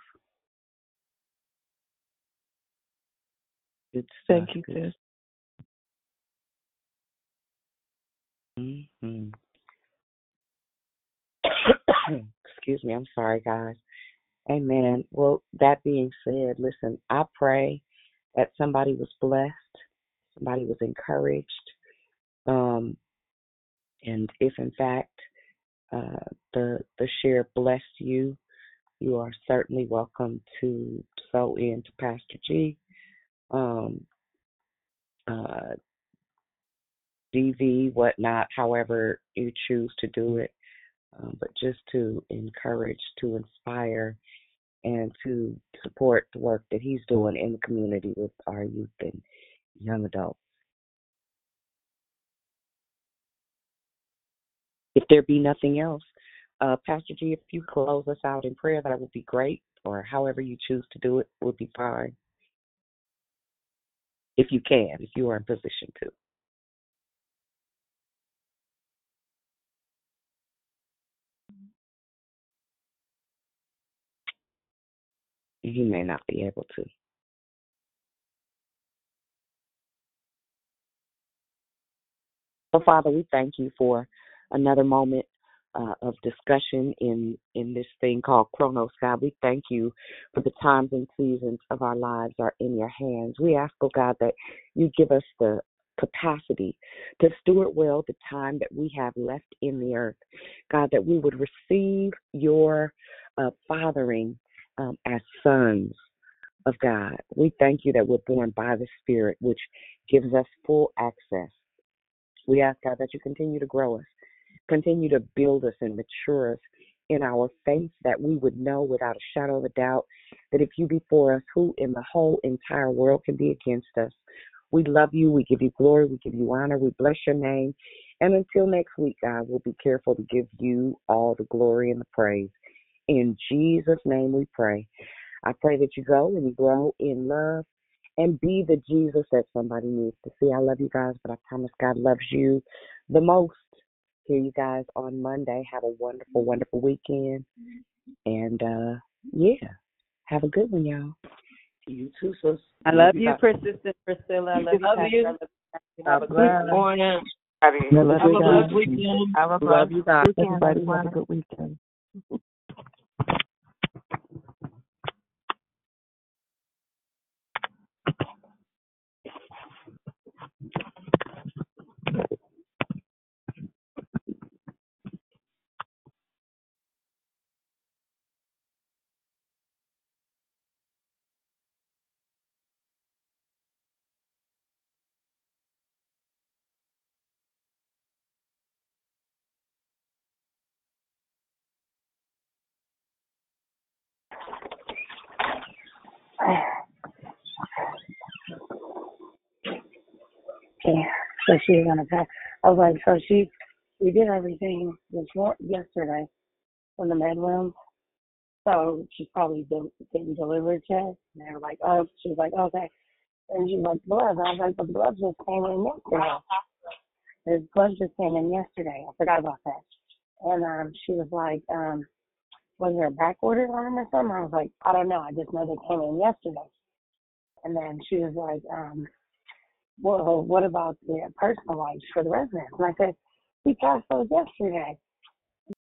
Good stuff. Thank you, Good. sis. hmm Excuse me. I'm sorry, guys. Amen. Well, that being said, listen, I pray that somebody was blessed, somebody was encouraged, um, and if in fact uh, the the share blessed you, you are certainly welcome to sow in to Pastor G. Um, uh, DV, whatnot, however you choose to do it, um, but just to encourage, to inspire, and to support the work that he's doing in the community with our youth and young adults. If there be nothing else, uh, Pastor G, if you close us out in prayer, that would be great, or however you choose to do it would be fine. If you can, if you are in position to. He may not be able to. So, Father, we thank you for another moment uh, of discussion in in this thing called Chronos, God. We thank you for the times and seasons of our lives are in your hands. We ask, oh God, that you give us the capacity to steward well the time that we have left in the earth. God, that we would receive your uh, fathering um, as sons of God. We thank you that we're born by the Spirit, which gives us full access. We ask, God, that you continue to grow us, continue to build us and mature us in our faith, that we would know without a shadow of a doubt that if you be for us, who in the whole entire world can be against us? We love you. We give you glory. We give you honor. We bless your name. And until next week, God, we'll be careful to give you all the glory and the praise. In Jesus' name we pray. I pray that you go and you grow in love and be the Jesus that somebody needs to see. I love you guys, but I promise God loves you the most. Hear you guys on Monday. Have a wonderful, wonderful weekend. And uh yeah. Have a good one, y'all. You too, sis. I love you, guys. Persistent Priscilla. I love you, Love Pastor. you. I love you. Have a Good good morning. I love Have you a guys. blessed weekend. Have a Love blessed you guys. weekend, Everybody have a good weekend. So she's gonna pack. I was like, so she, we did everything this mor- yesterday in the med room. So she probably didn't, didn't deliver it yet. And they were like, oh, she was like, okay. And she's like, blood. I was like, the blood just came in yesterday. The blood just came in yesterday. I forgot about that. And um, she was like, um, was there a back order on them or something? I was like, I don't know. I just know they came in yesterday. And then she was like, um, well, what about the personal lives for the residents? And I said, we passed those yesterday.